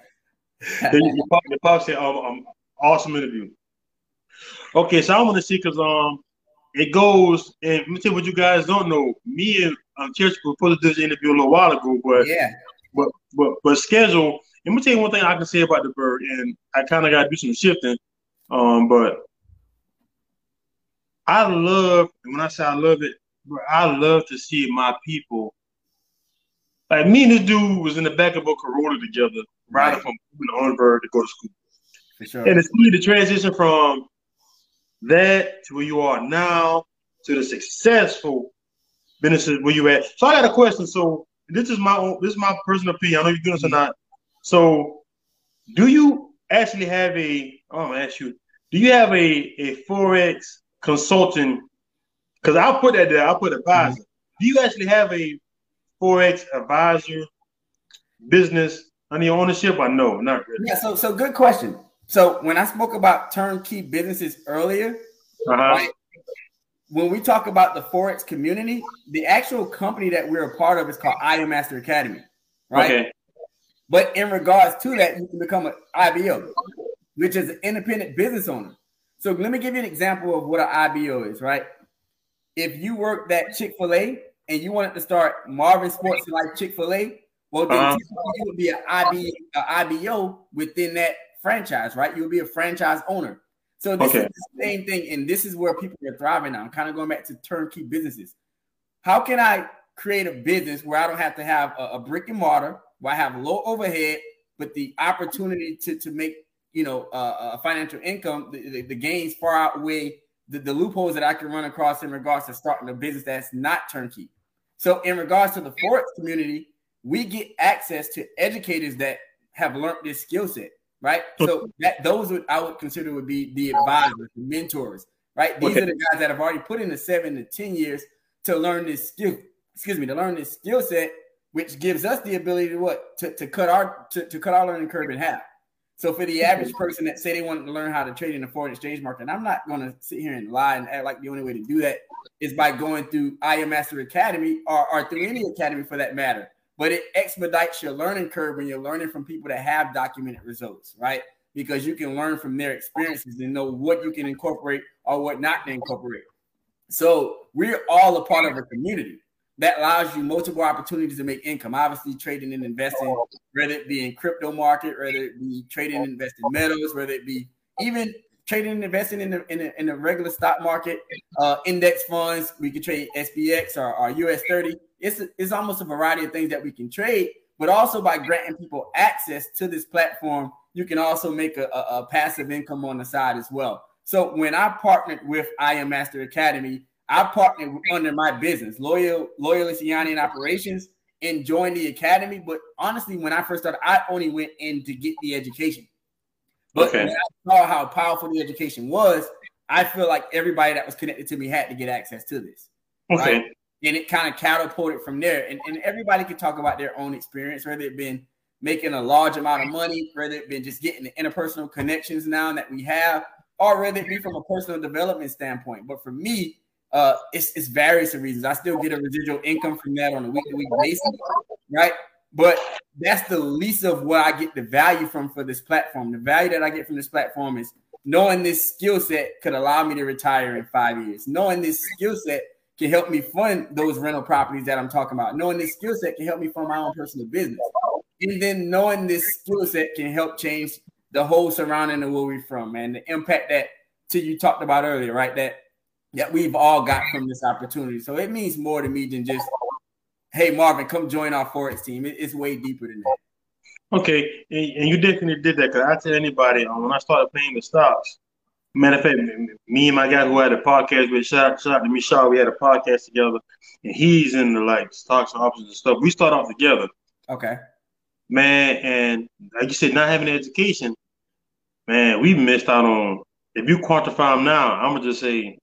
pop, your pop said um, um, awesome interview. Okay, so I want to see because um it goes and let me tell you what you guys don't know. Me and um, Church were supposed to do this interview a little while ago, but yeah, but but but schedule. Let me tell you one thing I can say about the bird, and I kind of got to do some shifting. Um, but I love when I say I love it, but I love to see my people. Like me and this dude was in the back of a Corolla together, riding right. from Orangeburg to go to school. Sure. And it's really the transition from that to where you are now to the successful businesses where you at. So I got a question. So this is my own, this is my personal opinion. I know you're doing this or not. So do you actually have a oh I'm gonna ask you, do you have a, a Forex consulting because I'll put that there. I'll put advisor. Mm-hmm. Do you actually have a forex advisor business under your ownership? I know, not really. Yeah. So, so good question. So when I spoke about turnkey businesses earlier, uh-huh. right, when we talk about the forex community, the actual company that we're a part of is called IM Mastery Academy, right? Okay. But in regards to that, you can become an IBO, which is an independent business owner. So let me give you an example of what an IBO is, right? if you work that Chick Fil A and you wanted to start Marvin Sports like Chick Fil A, well, then uh-huh. you would be an IB, IBO within that franchise, right? You would be a franchise owner. So this okay. is the same thing, and this is where people are thriving now. I'm kind of going back to turnkey businesses. How can I create a business where I don't have to have a, a brick and mortar, where I have low overhead, but the opportunity to to make you know uh, a financial income, the, the, the gains far outweigh the, the loopholes that I can run across in regards to starting a business that's not turnkey. So, in regards to the Forex community, we get access to educators that have learned this skill set, right? So that those would I would consider would be the advisors, the mentors, right? These okay. are the guys that have already put in the seven to ten years to learn this skill. Excuse me, to learn this skill set, which gives us the ability to what to, to cut our to, to cut our learning curve in half. So for the mm-hmm. average person that say they wanted to learn how to trade in the foreign exchange market, and I'm not going to sit here and lie and act like the only way to do that is by going through IM Mastery Academy or, or through any academy for that matter. But it expedites your learning curve when you're learning from people that have documented results, right? Because you can learn from their experiences and know what you can incorporate or what not to incorporate. So we're all a part of a community that allows you multiple opportunities to make income. Obviously, trading and investing, whether it be in crypto market, whether it be trading and investing metals, whether it be even trading and investing in the in the, in the regular stock market, uh, index funds. We can trade SPX or, or US thirty. It's it's almost a variety of things that we can trade, but also by granting people access to this platform, you can also make a, a, a passive income on the side as well. So when I partnered with IM Mastery Academy, I partnered under my business, Loyal Loyal Yanni in operations, and joined the academy. But honestly, when I first started, I only went in to get the education. But okay. when I saw how powerful the education was, I feel like everybody that was connected to me had to get access to this. Okay. Right? And it kind of catapulted from there. And, and everybody can talk about their own experience, whether it been making a large amount of money, whether it been just getting the interpersonal connections now that we have, or whether it be from a personal development standpoint. But for me, uh, it's, it's various reasons. I still get a residual income from that on a week to week basis, right? But that's the least of what I get the value from for this platform. The value that I get from this platform is knowing this skill set could allow me to retire in five years. Knowing this skill set can help me fund those rental properties that I'm talking about. Knowing this skill set can help me fund my own personal business. And then knowing this skill set can help change the whole surrounding of where we're from, and The impact that to you talked about earlier, right? That that we've all got from this opportunity. So it means more to me than just, hey, Marvin, come join our Forex team. it's way deeper than that. Okay, and, and you definitely did that because I tell anybody um, when I started playing the stocks. Matter of fact, me and my guy who had a podcast with shout, shout out to Shaw, we had a podcast together, and he's in the like stocks and options and stuff. We start off together. Okay. Man, and like you said, not having an education, man, we missed out on. If you quantify them now, I'm gonna just say,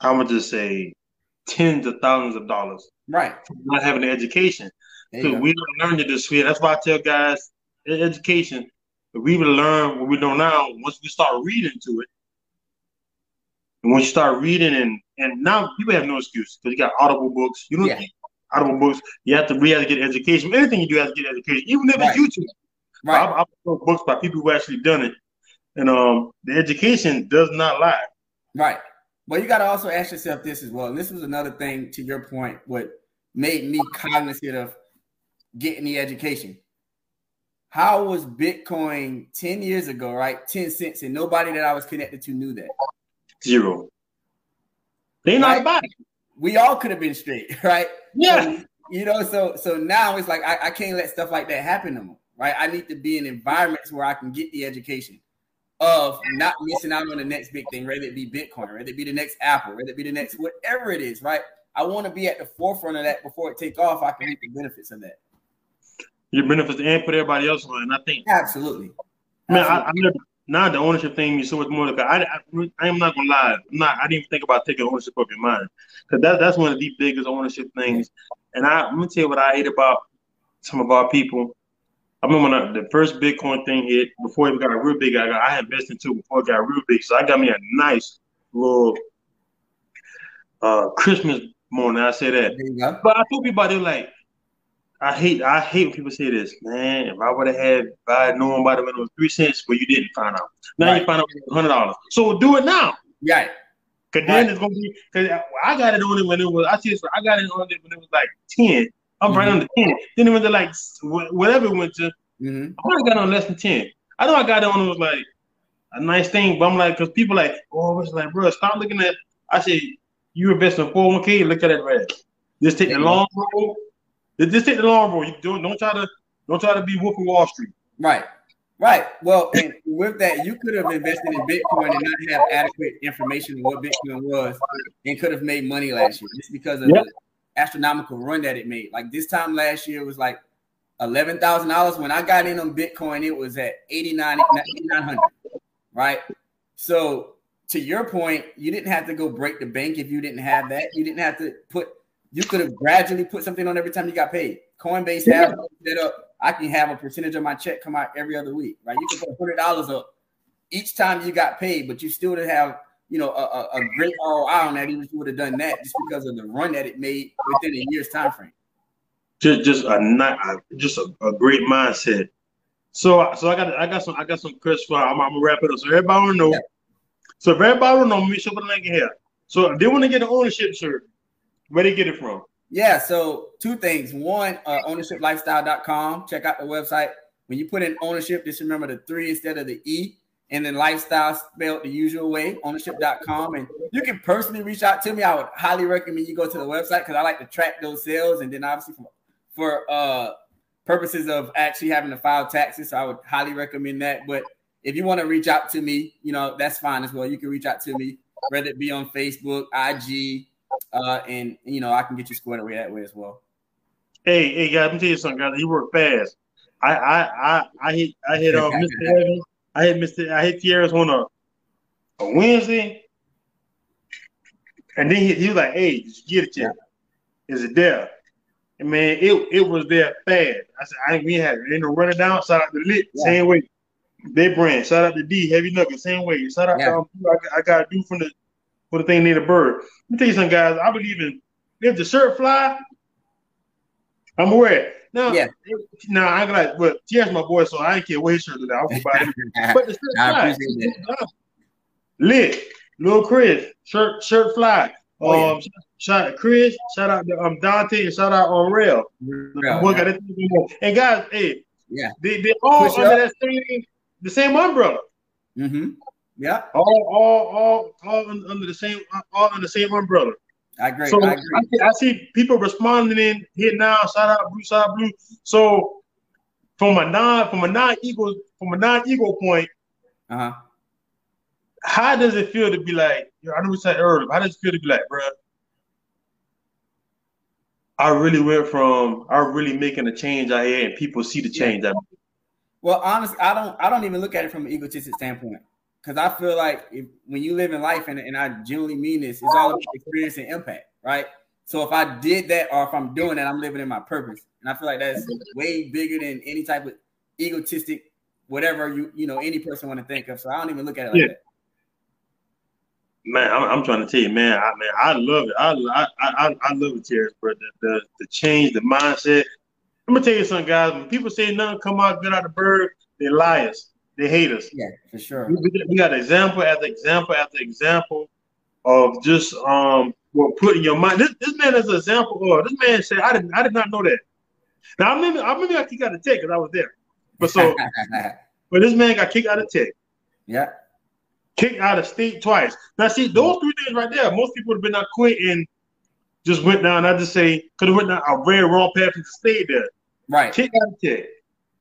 I'm gonna just say, tens of thousands of dollars. Right. Not having an education. So we don't learn it this way. That's why I tell guys, education. We will learn what we know now once we start reading to it. And once you start reading, and and now people have no excuse because you got audible books. You don't yeah. audible books. You have to we have to get education. Anything you do has to get education, even if right. it's YouTube. Right. I've, I books by people who actually done it, and um, the education does not lie. Right. But you got to also ask yourself this as well. And this was another thing to your point. What made me cognizant of getting the education. How was Bitcoin 10 years ago, right? 10 cents, and nobody that I was connected to knew that. Zero. They not. We all could have been straight, [laughs] right? Yeah. So, you know, so so now it's like I, I can't let stuff like that happen no more, right? I need to be in environments where I can get the education of not missing out on the next big thing, whether it be Bitcoin, whether it be the next Apple, whether it be the next whatever it is, right? I want to be at the forefront of that before it take off. I can reap the benefits of that your benefits and put everybody else on. And I think absolutely, man, I, I never now the ownership thing is so much more. Like I, I, I am not gonna lie, I'm not. I didn't even think about taking ownership of your mind because that, that's one of the biggest ownership things. And I, I'm gonna tell you what I hate about some of our people. I remember when I, the first Bitcoin thing hit before it got real big. I got I had invested into before it got real big, so I got me a nice little uh Christmas morning. I say that, but I told people they like I hate I hate when people say this, man. If I would have had, had known about it when it was three cents, but you didn't find out. Now right. you find out hundred dollars. So do it now. Right. Cause then right. it's gonna be because I got it on it when it was I see this, I got it on it when it was like ten. I'm mm-hmm. right under ten. Then it went to like whatever it went to. Mm-hmm. I only got on less than ten. I know I got it on it was like a nice thing, but I'm like because people like oh it's like bro stop looking at. I say you invest in 401k, look at it red. Just take the long road just take the long road. You don't don't try to don't try to be Wolf of Wall Street. Right. Right. Well, and with that, you could have invested in Bitcoin and not have adequate information on what Bitcoin was and could have made money last year just because of yep. the astronomical run that it made. Like this time last year was like eleven thousand dollars. When I got in on Bitcoin, it was at 89 8900 right? So to your point, you didn't have to go break the bank if you didn't have that. You didn't have to put you could have gradually put something on every time you got paid. Coinbase yeah. have set up. I can have a percentage of my check come out every other week, right? You can put hundred dollars up each time you got paid, but you still didn't have you know a, a, great ROI on that, even if you would have done that just because of the run that it made within a year's time frame. Just just a not just a, a great mindset. So so I got I got some I got some Chris for I'm, I'm gonna wrap it up so everybody will know. Yeah. So if everybody will know, me show the link here. So if they want to get an ownership shirt, where they get it from? Yeah, so two things. One, uh, ownershiplifestyle.com. Check out the website. When you put in ownership, just remember the three instead of the E. And then lifestyle spelled the usual way, ownership.com. And you can personally reach out to me. I would highly recommend you go to the website because I like to track those sales. And then obviously for, for uh, purposes of actually having to file taxes, so I would highly recommend that. But if you want to reach out to me, you know, that's fine as well. You can reach out to me, whether it be on Facebook, IG, uh, and you know I can get you squared away that way as well. Hey, hey, guys, let me tell you something, guys. You work fast. I, I, I, I hit, I hit, uh, Mr. Evans. I hit Mr. I hit Tierra's on a, a Wednesday, and then he, he was like, "Hey, did you get it yet? Is it there?" And man, it it was there fast. I said, "I ain't we had it. Ain't no running down." Shout out to Lit, yeah. same way. They brand. Shout out to D Heavy Nugget, same way. Shout out yeah. to um, I, I got to do from the for the thing need a bird. Let me tell you something, guys. I believe in if the shirt fly, I'm aware. Now, yeah. Now I got but Tier's my boy, so I ain't care what his shirt is. I'll buy it. [laughs] But the shirt I appreciate that. Lit, little Chris, shirt shirt fly. Oh, um, yeah. shout out Chris, shout out to um Dante, and shout out on Rail. It. And guys, hey, yeah, they they all Push under that same the same umbrella. Mm-hmm. Yeah. All, all, all, all under the same, all under the same umbrella. I agree. So I, agree. I, see, I see people responding in here now. Shout out blue, shout out blue. So from a non from a non ego from a non ego point. Uh huh. How does it feel to be like? I know we said earlier. How does it feel to be like, bro? I really went from I really making a change out here, and people see the change. Yeah. Well, honestly, I don't I don't even look at it from an egotistic standpoint because I feel like if, when you live in life, and, and I genuinely mean this, it's all about experience and impact, right? So if I did that, or if I'm doing that, I'm living in my purpose, and I feel like that's way bigger than any type of egotistic, whatever you you know any person want to think of. So I don't even look at it like yeah. that. Man, I'm, I'm, trying to tell you, man. I man, I love it. I I I, I love it, Terrence, bro. The, the the change, the mindset. I'm gonna tell you something, guys. When people say nothing come out good out of the bird, they're liars. They hate us. Yeah, for sure. We, we got example after example after example of just um what put in your mind. This, this man is an example of this man said, I didn't I did not know that. Now I remember I remember I kicked out of tech because I was there. But so [laughs] but this man got kicked out of tech. Yeah kicked out of state twice. Now, see, those three things right there, most people would have been not quit and just went down. I just say could have went down a very wrong path to stay there. Right. Kicked out of tech.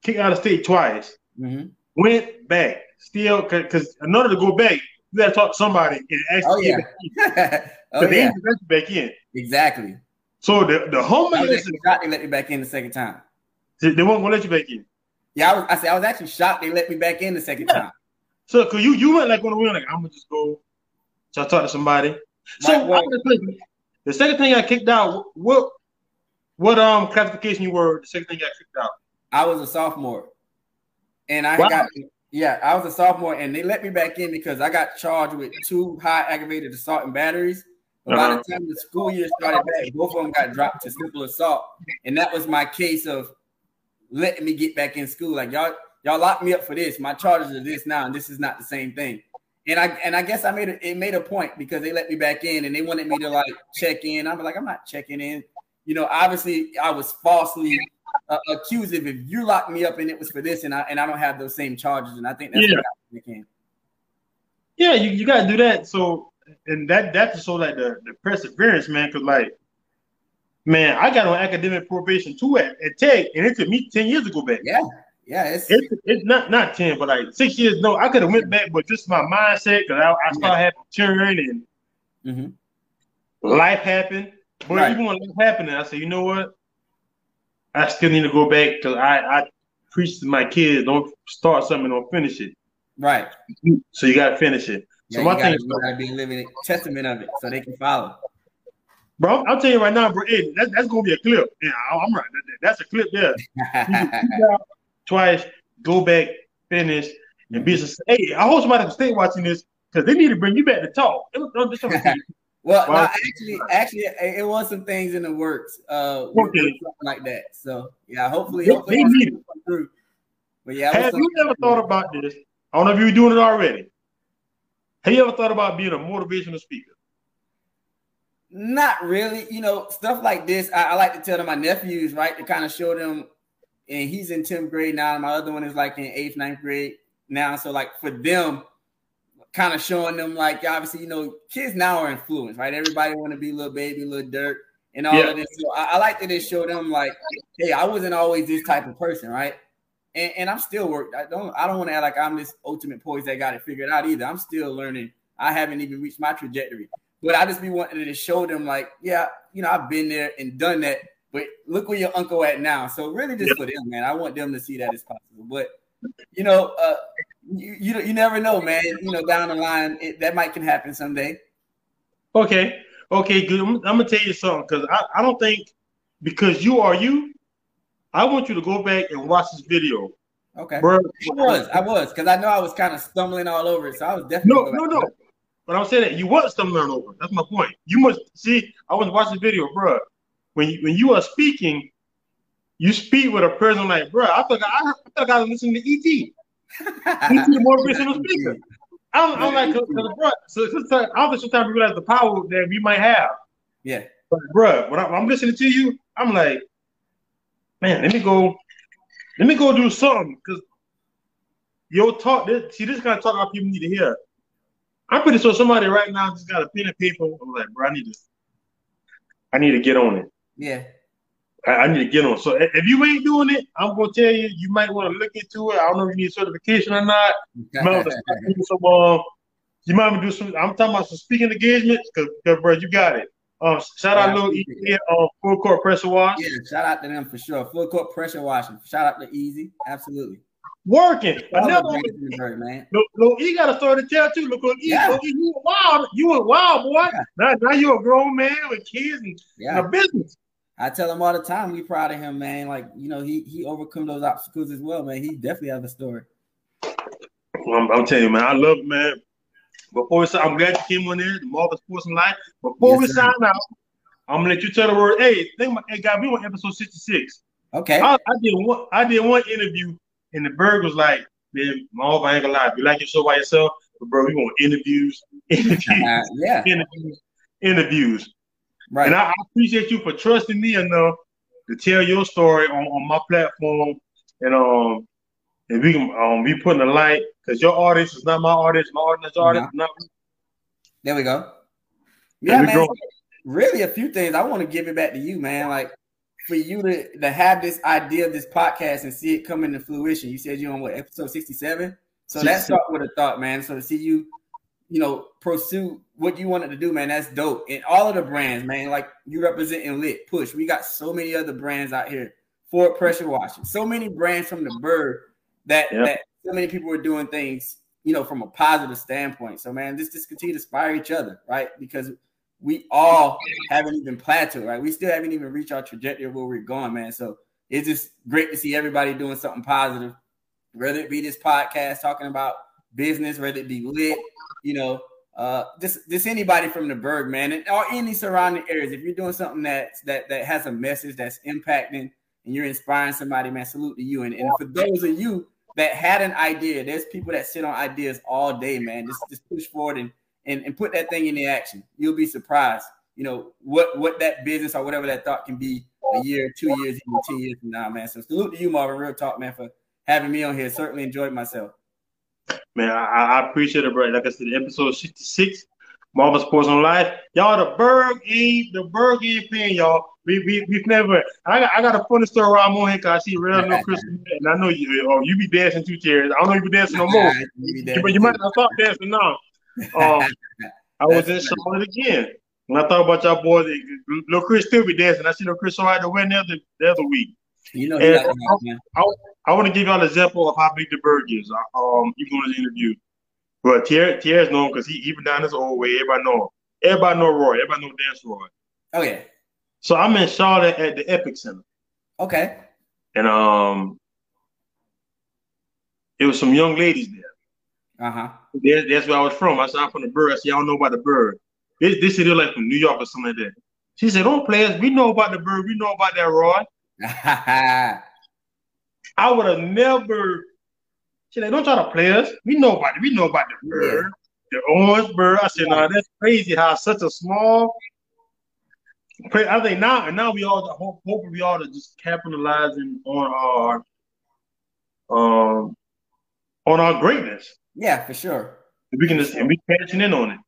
Kicked out of state twice. Mm-hmm. Went back. Still, because in order to go back, you got to talk to somebody and actually oh, yeah. [laughs] oh, yeah. they back in. Exactly. So the the homeless shocked they let me back in the second time. They won't let you back in. Yeah, I was. I said I was actually shocked they let me back in the second time. So, cause you you went like on the wheel, like I'm gonna just go. So I talk to somebody. So well, the second thing I kicked out, what what um classification you were? The second thing I kicked out. I was a sophomore, and I wow. got yeah, I was a sophomore, and they let me back in because I got charged with two high aggravated assault and batteries. uh-huh. by the time the school year started back, both of them got dropped to simple assault, and that was my case of letting me get back in school. Like y'all, y'all locked me up for this. My charges are this now, and this is not the same thing. And I and I guess I made it. It made a point because they let me back in, and they wanted me to like check in. I'm like, I'm not checking in. You know, obviously, I was falsely uh, accused if you locked me up and it was for this, and I and I don't have those same charges. And I think that's yeah. what Yeah, you, you gotta do that. So and that that's so like the, the perseverance, man. Cause like, man, I got on academic probation too at, at Tech, and it took me 10 years to go back. Yeah. Yeah, it's, it's, it's not not ten, but like six years. No, I could have went back, but just my mindset because I, I started having children and mm-hmm. life happened. But right. even when life happened, I said, you know what? I still need to go back because I I preach to my kids: don't start something, don't finish it. Right. So you got to finish it. Yeah, so my thing is, got to be living testament of it so they can follow. Bro, I'll tell you right now, bro. Hey, that, that's gonna be a clip. Yeah, I'm right. That, that's a clip there. [laughs] twice, go back, finish, and be mm-hmm. Hey, I hope somebody from state watching this because they need to bring you back to talk. [laughs] well, no, actually, actually, it was some things in the works, uh, okay. like that. So yeah, hopefully, hopefully, they. Through. But yeah, have you ever thought about this? I don't know if you're doing it already. Have you ever thought about being a motivational speaker? Not really. You know, stuff like this, I, I like to tell them my nephews, right, to kind of show them and he's in 10th grade now. My other one is like in eighth, ninth grade now. So like for them, kind of showing them like obviously, you know, kids now are influenced, right? Everybody want to be Lil Baby, Lil Durk, and all yeah. of this. So I, I, like to just show them like, hey, I wasn't always this type of person, right? And, and I'm still work. I don't I don't want to act like I'm this ultimate poise that got it figured out either. I'm still learning. I haven't even reached my trajectory. But I just be wanting to show them like, yeah, you know, I've been there and done that but look where your uncle at now. So really, just for them, man. I want them to see that as possible. But you know, uh, you, you you never know, man. You know, down the line, it, that might can happen someday. Okay, okay, good. I'm, I'm gonna tell you something because I, I don't think because you are you. I want you to go back and watch this video. Okay, Bro, I was, I was, because I know I was kind of stumbling all over it, so I was definitely no, no, no. But I'm saying that you was stumbling over. That's my point. You must see. I was watching the video, bro when you, when you are speaking, you speak with a person like, bro, I thought I, I thought I was listening to ET. ET, the motivational [laughs] speaker. I'm, I'm like, cause, cause, bro, so, so, I don't think sometimes we realize the power that we might have. Yeah. But bro, when, I, am listening to you, I'm like, man, let me go, let me go do something because your talk. This, see, this kind of talk our people need to hear. I'm pretty sure somebody right now just got a pen and paper. I'm like, bro, I need to, I need to get on it. Yeah. I, I, need to get on. So if you ain't doing it, I'm gonna tell you, you might want to look into it. I don't know if you need certification or not. You might want to [laughs] do some. Um, you might want to do some. I'm talking about some speaking engagements, because, bro, you got it. Um, shout out little Easy on full court pressure wash. Yeah, shout out to them for sure. Full court pressure washing. Shout out to Easy. Absolutely. Working. Another one. man. Look, look, he got a story to tell too. Look, look, yeah. look, you were wild. You were wild, boy. Yeah. Now, now you're a grown man with kids and, yeah. and a business. I tell him all the time, we proud of him, man. Like, you know, he he overcome those obstacles as well, man. He definitely has a story. Well, I'm, I'm, telling you, man, I love man. Before we sign, I'm glad you came on there, the Marvel Sports and Life. Before yes, we sir. sign out, I'm gonna let you tell the word. Hey, think about hey, got we on episode 66. Okay. I, I, did one I did one interview and the bird was like, man, Marv, I ain't gonna lie, If you like your show by yourself, but bro, we want interviews, [laughs] interviews, uh, [laughs] yeah, interviews, interviews. Right. And I, I, appreciate you for trusting me enough to tell your story on, on my platform. And um and we can um we putting a light because your audience is not my audience, my audience audience not There we go. Yeah, man. Really a few things. I want to give it back to you, man. Like for you to, to have this idea of this podcast and see it come into fruition. You said you're on what episode 67? So that's start with a thought, man. So to see you you know, pursue what you wanted to do, man. That's dope. And all of the brands, man, like you representing Lit, Push. We got so many other brands out here. Ford Pressure Washing. So many brands from the bird that yep. that so many people are doing things, you know, from a positive standpoint. So, man, this just continue to inspire each other, right? Because we all haven't even plateaued, right? We still haven't even reached our trajectory of where we're going, man. So it's just great to see everybody doing something positive, whether it be this podcast talking about business, whether it be lit, you know, uh, just just anybody from the Berg, man, and, or any surrounding areas. If you're doing something that that that has a message that's impacting and you're inspiring somebody, man, salute to you. And, and for those of you that had an idea, there's people that sit on ideas all day, man. Just just push forward and and, and put that thing into action. You'll be surprised, you know, what what that business or whatever that thought can be a year, two years, even ten years from now, man. So salute to you, Marvin. Real talk, man, for having me on here. Certainly enjoyed myself. Man, I, I appreciate it, bro. Like I said, episode 66, Marvel Sports on Life. Y'all, the Berg ain't the Berg ain't paying y'all. We we we've never. I got I got a funny story I'm on here because I see real no Chris, and I know you. Oh, you be dancing two chairs. I don't know if you be dancing no more. [laughs] but you might not stop dancing now. [laughs] Um, I was in Charlotte again. When I thought about y'all boys, little Chris still be dancing. I see little Chris so had to the other the other week. You know, I, I, I want to give y'all an example of how big the bird is. Um, even on his interview, but Thierry, Thierry's known because he even down his old way. Everybody know him. Everybody know Roy. Everybody know Dance Roy. Oh yeah. So I'm in Charlotte at the EpiCentre. Okay. And um, it was some young ladies there. Uh huh. That's, that's where I was from. I said I'm from the bird. I said y'all know about the bird. This this city like from New York or something like that. She said, "Don't play us. We know about the bird. We know about that Roy." [laughs] I would have never. She like, don't try to play us. We know about it. We know about the bird, yeah. the Orangeburg. I said, no, nah, that's crazy. How such a small. I think now, and now we all hope, hope we all are just capitalizing on our, um, on our greatness. Yeah, for sure. We can just and we catching in on it.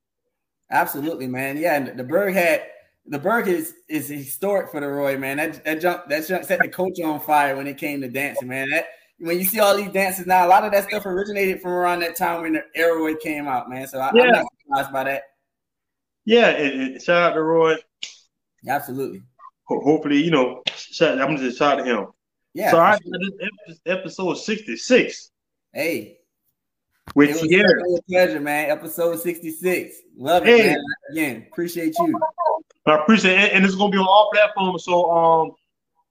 Absolutely, man. Yeah, and the bird had the Berg is is historic for the Roy, man. That that jump that jump set the culture on fire when it came to dancing, man. That when you see all these dances now, a lot of that stuff originated from around that time when the Roy came out, man. So I, am not surprised by that. Yeah, and, and shout out to Roy. Absolutely. hopefully, you know, shout, I'm just shout out to him. Yeah. So I episode 66. Hey. With it was a pleasure, man. Episode 66. Love it, hey. man. Again, appreciate you. I appreciate it, and it's gonna be on all platforms. So um,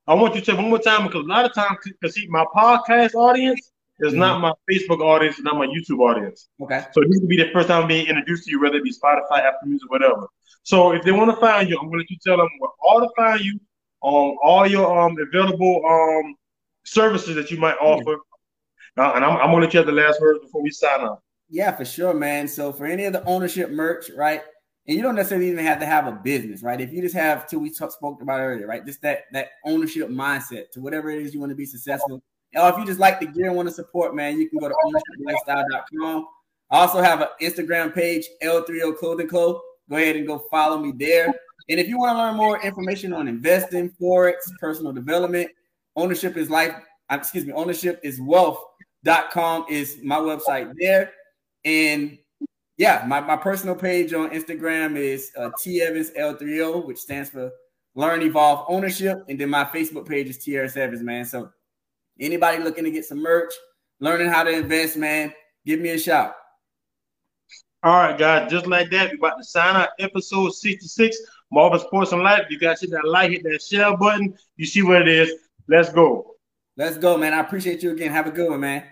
I want you to say one more time because a lot of times, because see, my podcast audience is mm-hmm. not my Facebook audience, not my YouTube audience. Okay. So this will be the first time being introduced to you, whether it be Spotify, Apple Music, whatever. So if they want to find you, I'm gonna let you tell them where all to find you on all your um available um services that you might offer. Uh, and I'm, I'm gonna let you have the last words before we sign off. Yeah, for sure, man. So for any of the ownership merch, right? And you don't necessarily even have to have a business, right? If you just have to, we talk, spoke about earlier, right? Just that that ownership mindset to whatever it is you want to be successful. Or if you just like the gear and want to support, man, you can go to ownershiplifestyle.com. I also have an Instagram page, L3O Clothing Co. Go ahead and go follow me there. And if you want to learn more information on investing, forex, personal development, ownership is life. Excuse me, ownership is wealth.com is my website there. And yeah, my, my personal page on Instagram is uh, T Evans L3O, which stands for Learn Evolve Ownership. And then my Facebook page is TRS Evans, man. So anybody looking to get some merch, learning how to invest, man, give me a shout. All right, guys, just like that, we're about to sign out episode 66. Marvel Sports and Life. You guys hit that like, hit that share button. You see what it is. Let's go. Let's go, man. I appreciate you again. Have a good one, man.